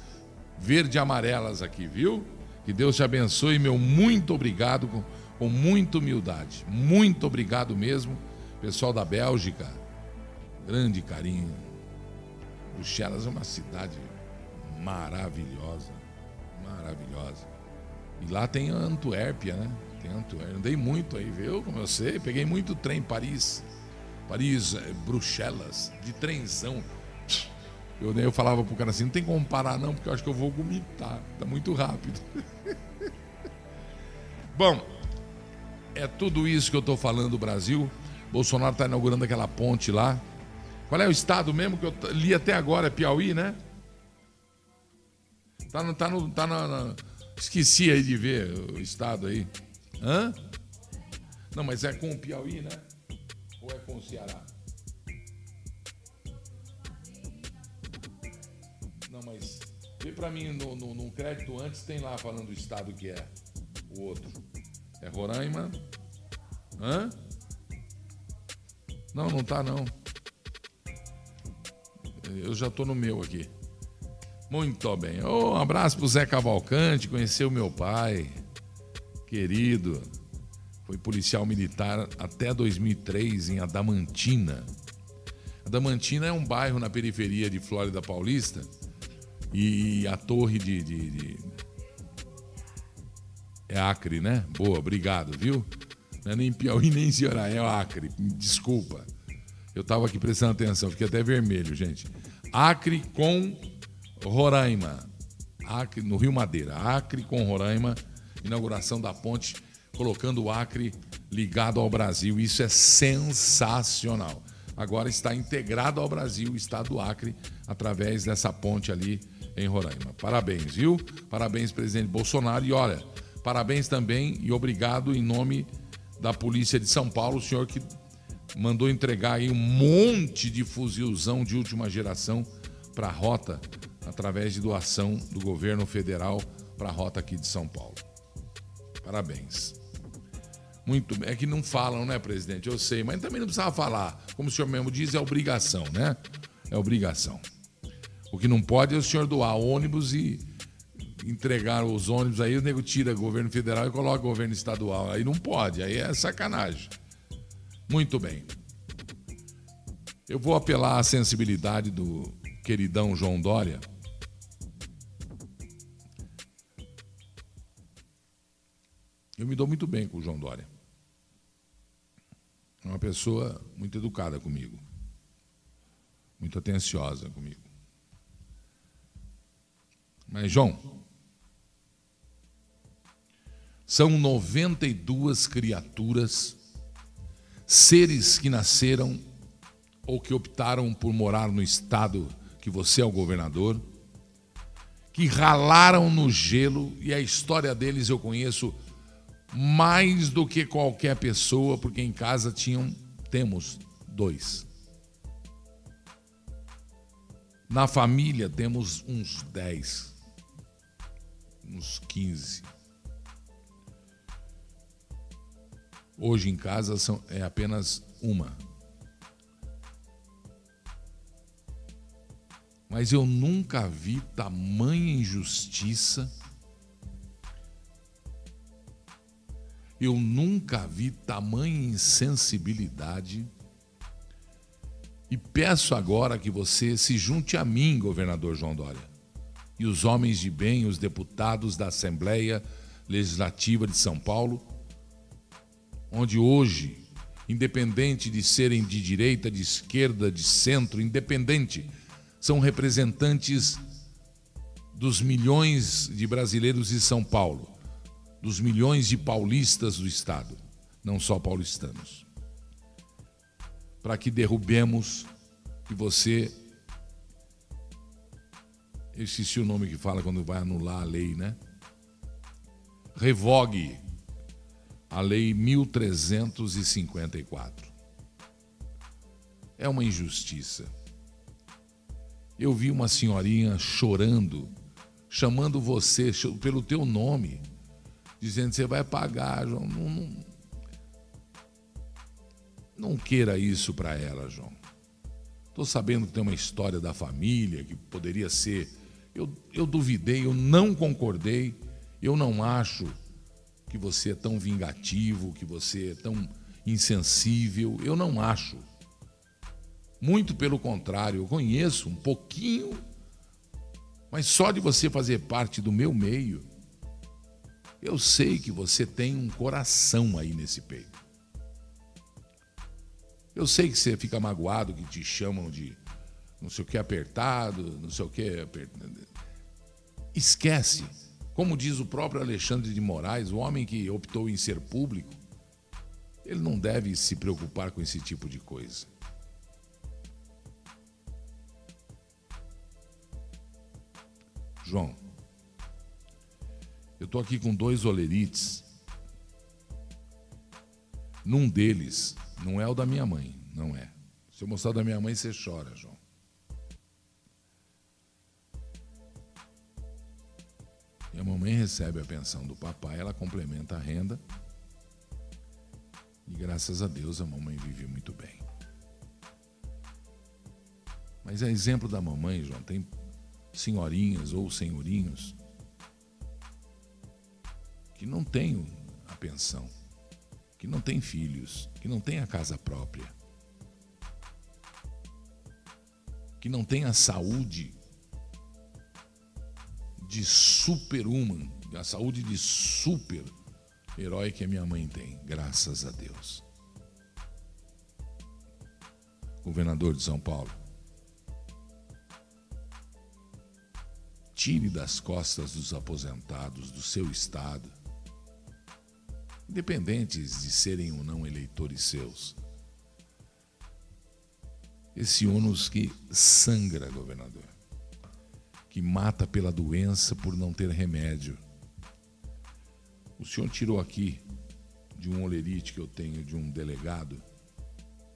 verde e amarelas aqui, viu? Que Deus te abençoe, meu muito obrigado, com, com muita humildade. Muito obrigado mesmo, pessoal da Bélgica. Grande carinho. Bruxelas é uma cidade maravilhosa, maravilhosa. E lá tem a Antuérpia, né? Tem Antuérpia. Andei muito aí, viu? Como eu sei, peguei muito trem Paris. Paris, é, Bruxelas, de trenzão. Eu, eu falava pro cara assim, não tem como parar não, porque eu acho que eu vou vomitar. Tá muito rápido. Bom, é tudo isso que eu estou falando do Brasil. Bolsonaro está inaugurando aquela ponte lá. Qual é o estado mesmo que eu li até agora? É Piauí, né? Tá no, tá no, tá na, na... Esqueci aí de ver o estado aí. Hã? Não, mas é com o Piauí, né? Ou é com o Ceará? Vê para mim no, no, no, crédito antes, tem lá falando o estado que é o outro. É Roraima. Hã? Não, não tá não. Eu já tô no meu aqui. Muito bem. Oh, um abraço pro Zé Cavalcante, conheceu meu pai. Querido. Foi policial militar até 2003 em Adamantina. Adamantina é um bairro na periferia de Flórida Paulista e a torre de, de, de... É Acre, né? Boa, obrigado, viu? Não é nem Piauí nem Ceará, é Acre. Desculpa. Eu estava aqui prestando atenção, fiquei até vermelho, gente. Acre com Roraima. Acre, no Rio Madeira. Acre com Roraima. Inauguração da ponte, colocando o Acre ligado ao Brasil. Isso é sensacional. Agora está integrado ao Brasil, o estado do Acre, através dessa ponte ali em Roraima. Parabéns, viu? Parabéns, presidente Bolsonaro. E olha, parabéns também e obrigado em nome da Polícia de São Paulo, o senhor que mandou entregar aí um monte de fuzilzão de última geração para a rota através de doação do governo federal para a rota aqui de São Paulo. Parabéns. Muito É que não falam, né, presidente? Eu sei, mas também não precisava falar. Como o senhor mesmo diz, é obrigação, né? É obrigação. O que não pode é o senhor doar ônibus e entregar os ônibus aí, o nego tira governo federal e coloca governo estadual. Aí não pode, aí é sacanagem. Muito bem. Eu vou apelar à sensibilidade do queridão João Dória. Eu me dou muito bem com o João Dória. É uma pessoa muito educada comigo, muito atenciosa comigo. Mas, João, são 92 criaturas, seres que nasceram ou que optaram por morar no estado que você é o governador, que ralaram no gelo e a história deles eu conheço mais do que qualquer pessoa, porque em casa tinham temos dois. Na família temos uns dez, uns quinze. Hoje em casa são, é apenas uma. Mas eu nunca vi tamanha injustiça. Eu nunca vi tamanha insensibilidade. E peço agora que você se junte a mim, governador João Dória, e os homens de bem, os deputados da Assembleia Legislativa de São Paulo, onde hoje, independente de serem de direita, de esquerda, de centro, independente são representantes dos milhões de brasileiros de São Paulo, dos milhões de paulistas do Estado, não só paulistanos. Para que derrubemos e você. Eu esqueci o nome que fala quando vai anular a lei, né? Revogue a lei 1354. É uma injustiça eu vi uma senhorinha chorando, chamando você pelo teu nome, dizendo que você vai pagar, João. Não, não, não queira isso para ela, João. Estou sabendo que tem uma história da família que poderia ser. Eu, eu duvidei, eu não concordei, eu não acho que você é tão vingativo, que você é tão insensível. Eu não acho. Muito pelo contrário, eu conheço um pouquinho, mas só de você fazer parte do meu meio, eu sei que você tem um coração aí nesse peito. Eu sei que você fica magoado, que te chamam de não sei o que apertado, não sei o que. Esquece. Como diz o próprio Alexandre de Moraes, o homem que optou em ser público, ele não deve se preocupar com esse tipo de coisa. João, eu estou aqui com dois olerites. Num deles, não é o da minha mãe, não é. Se eu mostrar o da minha mãe, você chora, João. A mamãe recebe a pensão do papai, ela complementa a renda. E graças a Deus a mamãe vive muito bem. Mas é exemplo da mamãe, João, tem senhorinhas ou senhorinhos que não têm a pensão, que não têm filhos, que não têm a casa própria, que não têm a saúde de super-human, a saúde de super herói que a minha mãe tem, graças a Deus. Governador de São Paulo, Tire das costas dos aposentados do seu estado, independentes de serem ou não eleitores seus. Esse ônus que sangra, governador, mata pela doença por não ter remédio. O senhor tirou aqui de um olerite que eu tenho de um delegado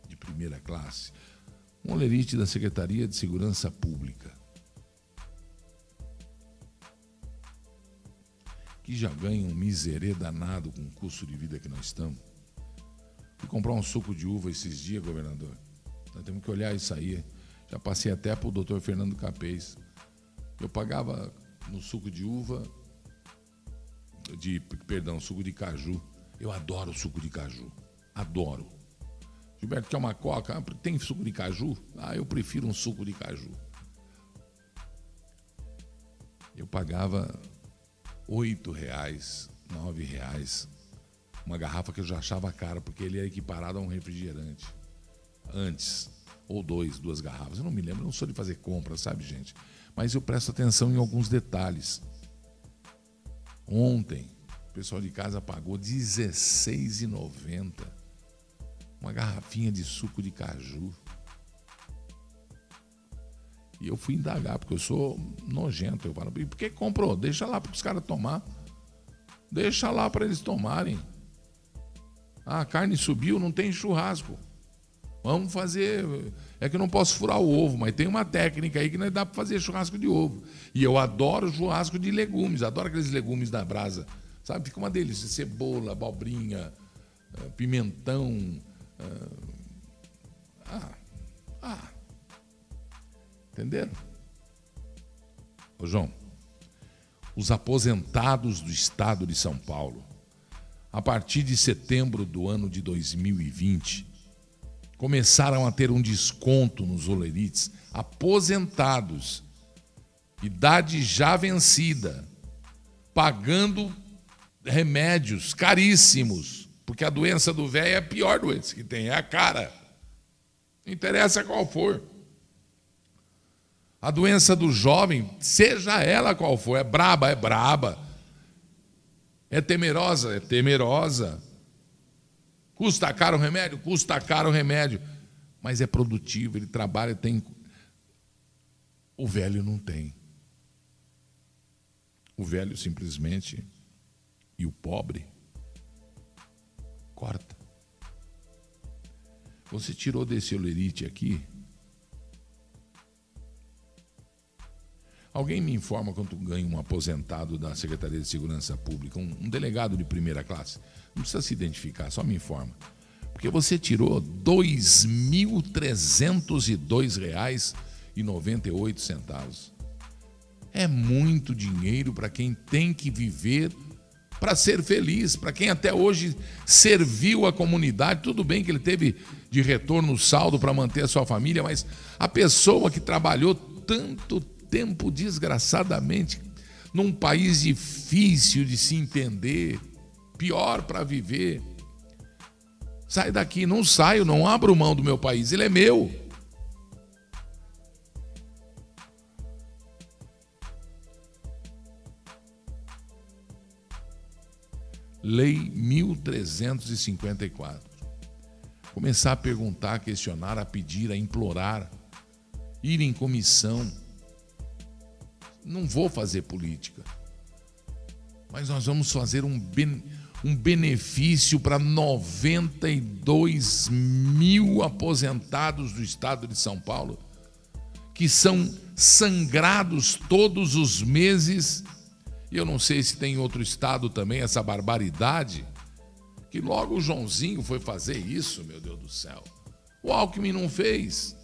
de primeira classe, um olerite da Secretaria de Segurança Pública, que já ganha um miserê danado com o custo de vida que nós estamos. Fui comprar um suco de uva esses dias, governador. Nós temos que olhar isso aí. Já passei até para o doutor Fernando Capês. Eu pagava no suco de uva, de, perdão, suco de caju. Eu adoro suco de caju. Adoro. Gilberto, quer uma coca? Ah, tem suco de caju? Ah, eu prefiro um suco de caju. Eu pagava oito reais, nove reais, uma garrafa que eu já achava cara, porque ele é equiparado a um refrigerante. Antes, ou dois, duas garrafas. Eu não me lembro, eu não sou de fazer compra, sabe, gente? Mas eu presto atenção em alguns detalhes. Ontem, o pessoal de casa pagou R$16,90. Uma garrafinha de suco de caju. E eu fui indagar, porque eu sou nojento. Eu falo, por que comprou? Deixa lá para os caras tomar. Deixa lá para eles tomarem. Ah, a carne subiu, não tem churrasco. Vamos fazer. É que eu não posso furar o ovo, mas tem uma técnica aí que não dá para fazer churrasco de ovo. E eu adoro churrasco de legumes, adoro aqueles legumes da brasa. Sabe? Fica uma delícia. Cebola, abobrinha, eh, pimentão. Eh, ah, ah, Entenderam? Ô João, os aposentados do estado de São Paulo, a partir de setembro do ano de 2020, começaram a ter um desconto nos olerites aposentados, idade já vencida, pagando remédios caríssimos, porque a doença do velho é a pior doença que tem, é a cara. Não interessa qual for. A doença do jovem, seja ela qual for, é braba, é braba. É temerosa, é temerosa. Custa caro o remédio? Custa caro o remédio. Mas é produtivo, ele trabalha, tem. O velho não tem. O velho simplesmente e o pobre corta. Você tirou desse olerite aqui Alguém me informa quanto ganha um aposentado da Secretaria de Segurança Pública, um, um delegado de primeira classe? Não precisa se identificar, só me informa. Porque você tirou R$ 2.302,98. É muito dinheiro para quem tem que viver para ser feliz, para quem até hoje serviu a comunidade. Tudo bem que ele teve de retorno saldo para manter a sua família, mas a pessoa que trabalhou tanto tempo desgraçadamente num país difícil de se entender, pior para viver. Sai daqui, não saio, não abro mão do meu país, ele é meu. Lei 1354. Começar a perguntar, a questionar, a pedir, a implorar, ir em comissão não vou fazer política. Mas nós vamos fazer um, ben, um benefício para 92 mil aposentados do estado de São Paulo, que são sangrados todos os meses. E eu não sei se tem em outro estado também essa barbaridade, que logo o Joãozinho foi fazer isso, meu Deus do céu. O Alckmin não fez.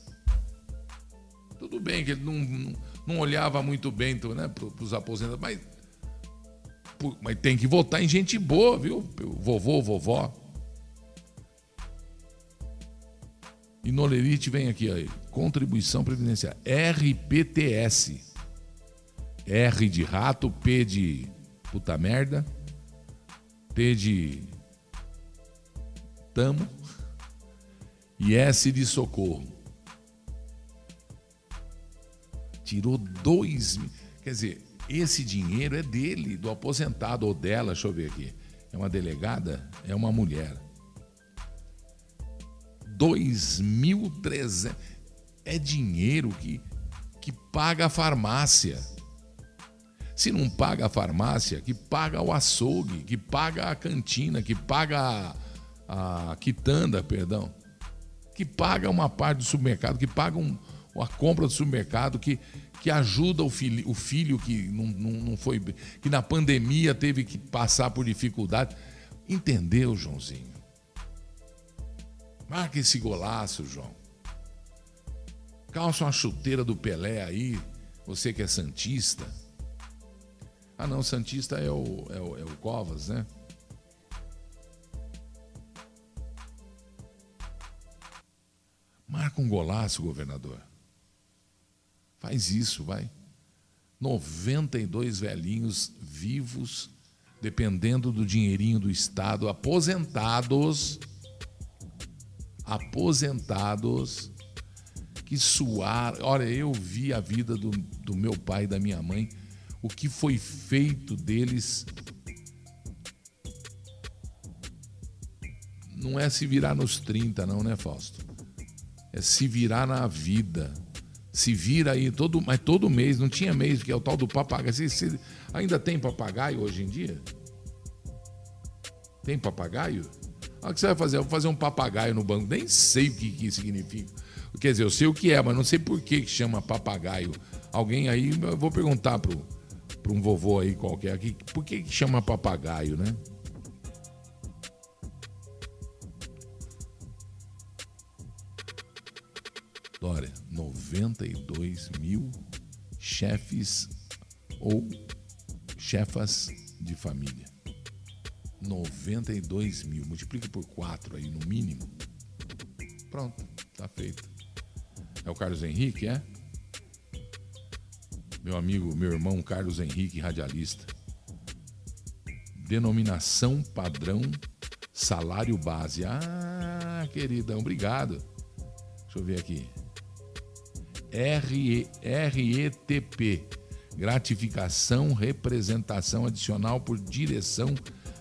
Tudo bem que ele não, não não olhava muito bem né, para os aposentados, mas, mas tem que votar em gente boa, viu? Vovô, vovó. E no Lerite vem aqui, aí, contribuição previdenciária, RPTS. R de rato, P de puta merda, T de tamo e S de socorro. tirou dois. Quer dizer, esse dinheiro é dele, do aposentado ou dela, deixa eu ver aqui. É uma delegada? É uma mulher. 2.300. É dinheiro que, que paga a farmácia. Se não paga a farmácia, que paga o açougue, que paga a cantina, que paga a, a quitanda, perdão, que paga uma parte do supermercado, que paga um, a compra do supermercado que, que ajuda o filho, o filho que não, não, não foi. que na pandemia teve que passar por dificuldade. Entendeu, Joãozinho? Marca esse golaço, João. Calça uma chuteira do Pelé aí, você que é Santista. Ah não, Santista é o, é o, é o Covas, né? Marca um golaço, governador. Faz isso, vai. 92 velhinhos vivos, dependendo do dinheirinho do Estado, aposentados, aposentados, que suar. Olha, eu vi a vida do, do meu pai e da minha mãe, o que foi feito deles. Não é se virar nos 30, não, né, Fausto? É se virar na vida. Se vira aí todo, mas todo mês, não tinha mês, que é o tal do papagaio. Você, você ainda tem papagaio hoje em dia? Tem papagaio? Ah, o que você vai fazer? Eu vou fazer um papagaio no banco. Nem sei o que, que significa. Quer dizer, eu sei o que é, mas não sei por que, chama papagaio. Alguém aí, eu vou perguntar para um vovô aí qualquer aqui, por que, que chama papagaio, né? Dória, 92 mil chefes ou chefas de família. 92 mil. Multiplica por 4 aí no mínimo. Pronto, tá feito. É o Carlos Henrique, é? Meu amigo, meu irmão Carlos Henrique, radialista. Denominação padrão salário base. Ah, queridão, obrigado. Deixa eu ver aqui. RETP, gratificação, representação adicional por direção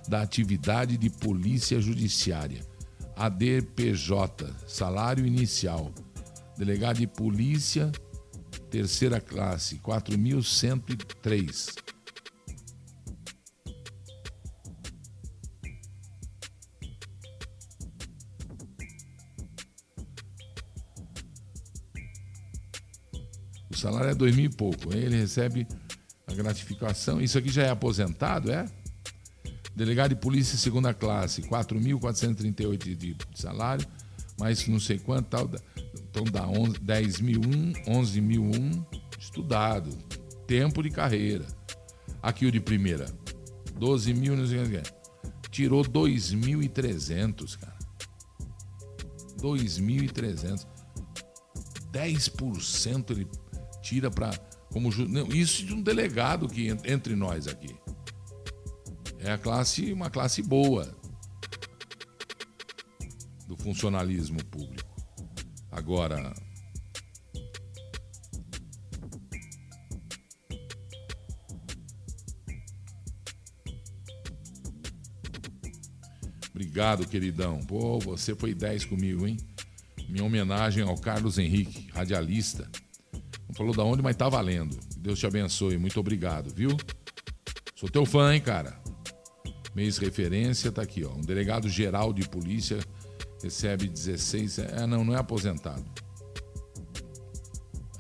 da atividade de polícia judiciária. ADPJ, salário inicial. Delegado de polícia, terceira classe, 4.103. salário é dois mil e pouco. Ele recebe a gratificação. Isso aqui já é aposentado, é? Delegado de polícia segunda classe, 4.438 de salário, mais não sei quanto tal. Então dá 10 mil um, 11 mil um, estudado. Tempo de carreira. Aqui o de primeira, 12 mil, não sei o que. Tirou 2.300, cara. 2.300. 10% ele tira para como não, isso de um delegado que entre nós aqui é a classe uma classe boa do funcionalismo público. Agora Obrigado, queridão. Pô, você foi 10 comigo, hein? Minha homenagem ao Carlos Henrique, radialista falou da onde, mas tá valendo. Deus te abençoe. Muito obrigado, viu? Sou teu fã, hein, cara? Mês referência tá aqui, ó. Um delegado geral de polícia recebe 16. É, não, não é aposentado.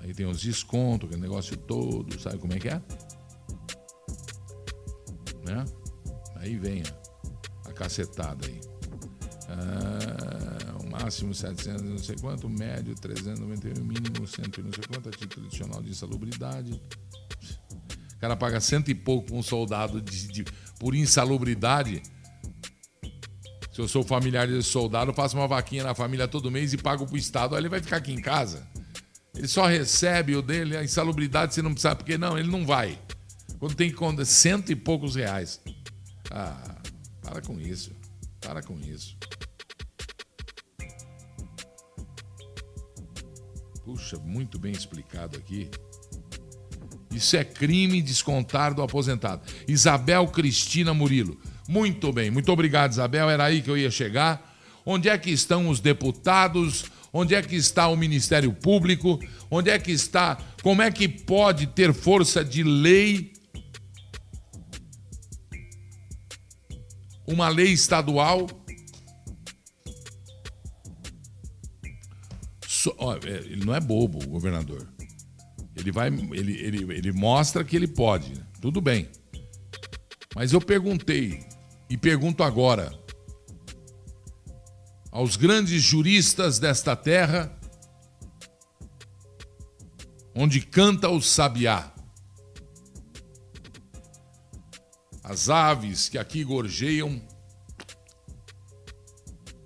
Aí tem os descontos, aquele negócio todo, sabe como é que é? Né? Aí vem a, a cacetada aí. Ah, máximo 700 não sei quanto, médio 391, mínimo 100 não sei quanto, a título adicional de insalubridade. O cara paga cento e pouco para um soldado de, de, por insalubridade. Se eu sou familiar desse soldado, eu faço uma vaquinha na família todo mês e pago para o Estado, aí ele vai ficar aqui em casa. Ele só recebe o dele, a insalubridade você não precisa, porque não, ele não vai. Quando tem conta, cento e poucos reais. Ah, para com isso. Para com isso. Puxa, muito bem explicado aqui. Isso é crime descontar do aposentado. Isabel Cristina Murilo. Muito bem, muito obrigado, Isabel. Era aí que eu ia chegar. Onde é que estão os deputados? Onde é que está o Ministério Público? Onde é que está? Como é que pode ter força de lei uma lei estadual So, ó, é, ele não é bobo, o governador. Ele vai, ele, ele, ele mostra que ele pode. Tudo bem. Mas eu perguntei e pergunto agora aos grandes juristas desta terra, onde canta o sabiá. As aves que aqui gorjeiam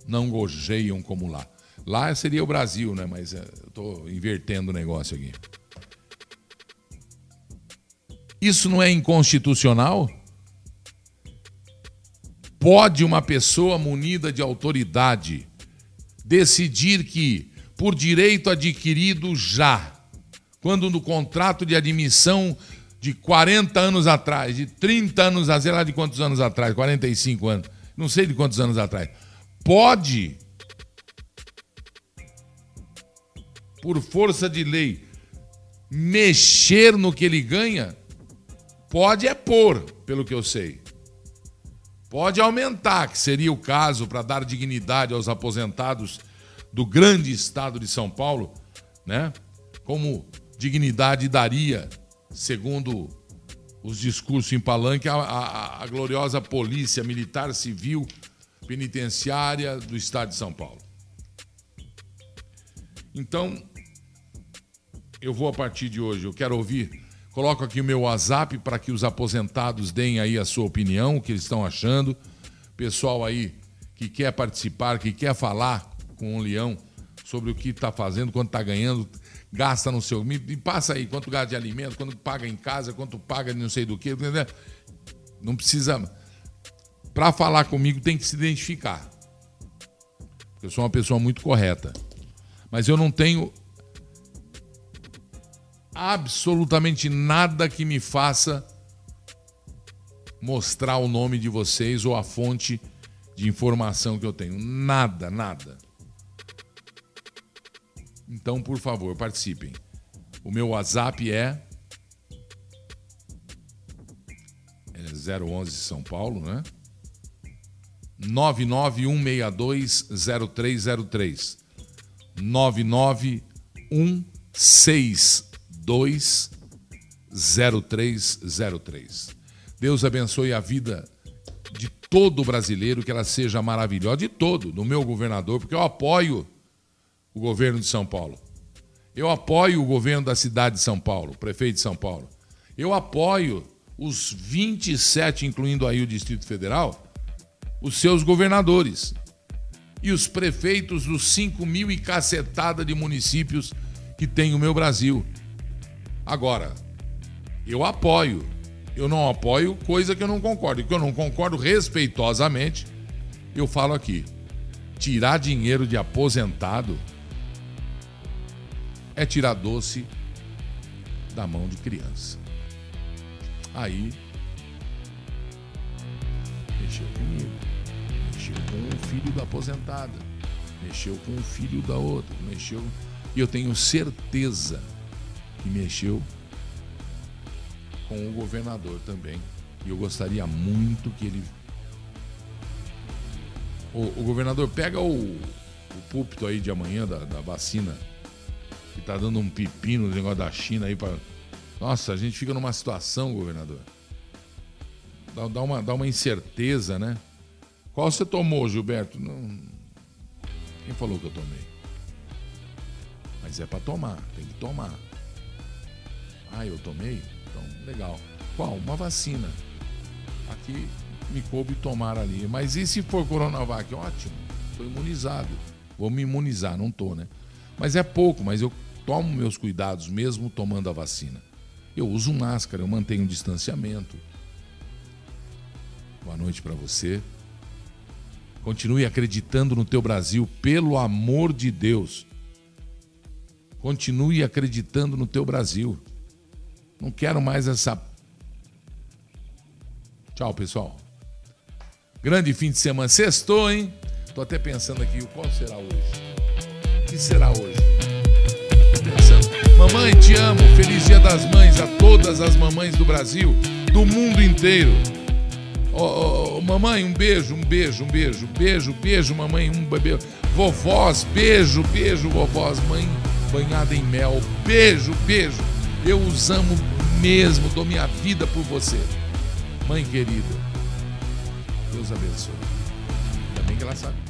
não gorjeiam como lá. Lá seria o Brasil, né? Mas é, eu estou invertendo o negócio aqui. Isso não é inconstitucional? Pode uma pessoa munida de autoridade decidir que, por direito adquirido já, quando no contrato de admissão de 40 anos atrás, de 30 anos, sei lá de quantos anos atrás, 45 anos, não sei de quantos anos atrás, pode, por força de lei, mexer no que ele ganha, Pode é pôr, pelo que eu sei. Pode aumentar, que seria o caso para dar dignidade aos aposentados do grande estado de São Paulo, né? Como dignidade daria, segundo os discursos em palanque, a, a, a gloriosa polícia militar civil penitenciária do estado de São Paulo. Então, eu vou a partir de hoje, eu quero ouvir Coloco aqui o meu WhatsApp para que os aposentados deem aí a sua opinião, o que eles estão achando. Pessoal aí que quer participar, que quer falar com o Leão sobre o que está fazendo, quanto está ganhando, gasta no seu. Me, passa aí quanto gasta de alimento, quanto paga em casa, quanto paga de não sei do que. Não precisa. Para falar comigo tem que se identificar. Eu sou uma pessoa muito correta. Mas eu não tenho absolutamente nada que me faça mostrar o nome de vocês ou a fonte de informação que eu tenho. Nada, nada. Então, por favor, participem. O meu WhatsApp é, é 011 São Paulo, né? 991620303. 99162 20303. Deus abençoe a vida de todo brasileiro, que ela seja maravilhosa, de todo, do meu governador, porque eu apoio o governo de São Paulo. Eu apoio o governo da cidade de São Paulo, prefeito de São Paulo. Eu apoio os 27, incluindo aí o Distrito Federal, os seus governadores e os prefeitos dos 5 mil e cacetada de municípios que tem o meu Brasil. Agora, eu apoio. Eu não apoio coisa que eu não concordo. E que eu não concordo respeitosamente, eu falo aqui. Tirar dinheiro de aposentado é tirar doce da mão de criança. Aí mexeu comigo. Mexeu com o filho da aposentada. Mexeu com o filho da outra. Mexeu. E eu tenho certeza que mexeu com o governador também. E eu gostaria muito que ele. O, o governador pega o, o púlpito aí de amanhã da, da vacina, que tá dando um pepino no negócio da China aí para. Nossa, a gente fica numa situação, governador. Dá, dá, uma, dá uma incerteza, né? Qual você tomou, Gilberto? Não... Quem falou que eu tomei? Mas é para tomar, tem que tomar. Ah, eu tomei? Então, legal. Qual? Uma vacina. Aqui me coube tomar ali. Mas e se for Coronavac? Ótimo. Estou imunizado. Vou me imunizar, não estou, né? Mas é pouco, mas eu tomo meus cuidados mesmo tomando a vacina. Eu uso máscara, eu mantenho um distanciamento. Boa noite para você. Continue acreditando no teu Brasil, pelo amor de Deus. Continue acreditando no teu Brasil. Não quero mais essa. Tchau, pessoal. Grande fim de semana. Sextou, hein? Tô até pensando aqui, qual será hoje? O que será hoje? Tô pensando. Mamãe, te amo. Feliz Dia das Mães a todas as mamães do Brasil, do mundo inteiro. Oh, oh, oh, mamãe, um beijo, um beijo, um beijo, beijo, beijo, mamãe, um beijo. Vovós, beijo, beijo, vovós. Mãe banhada em mel, beijo, beijo. Eu os amo mesmo, dou minha vida por você. Mãe querida, Deus abençoe. Ainda bem que ela sabe.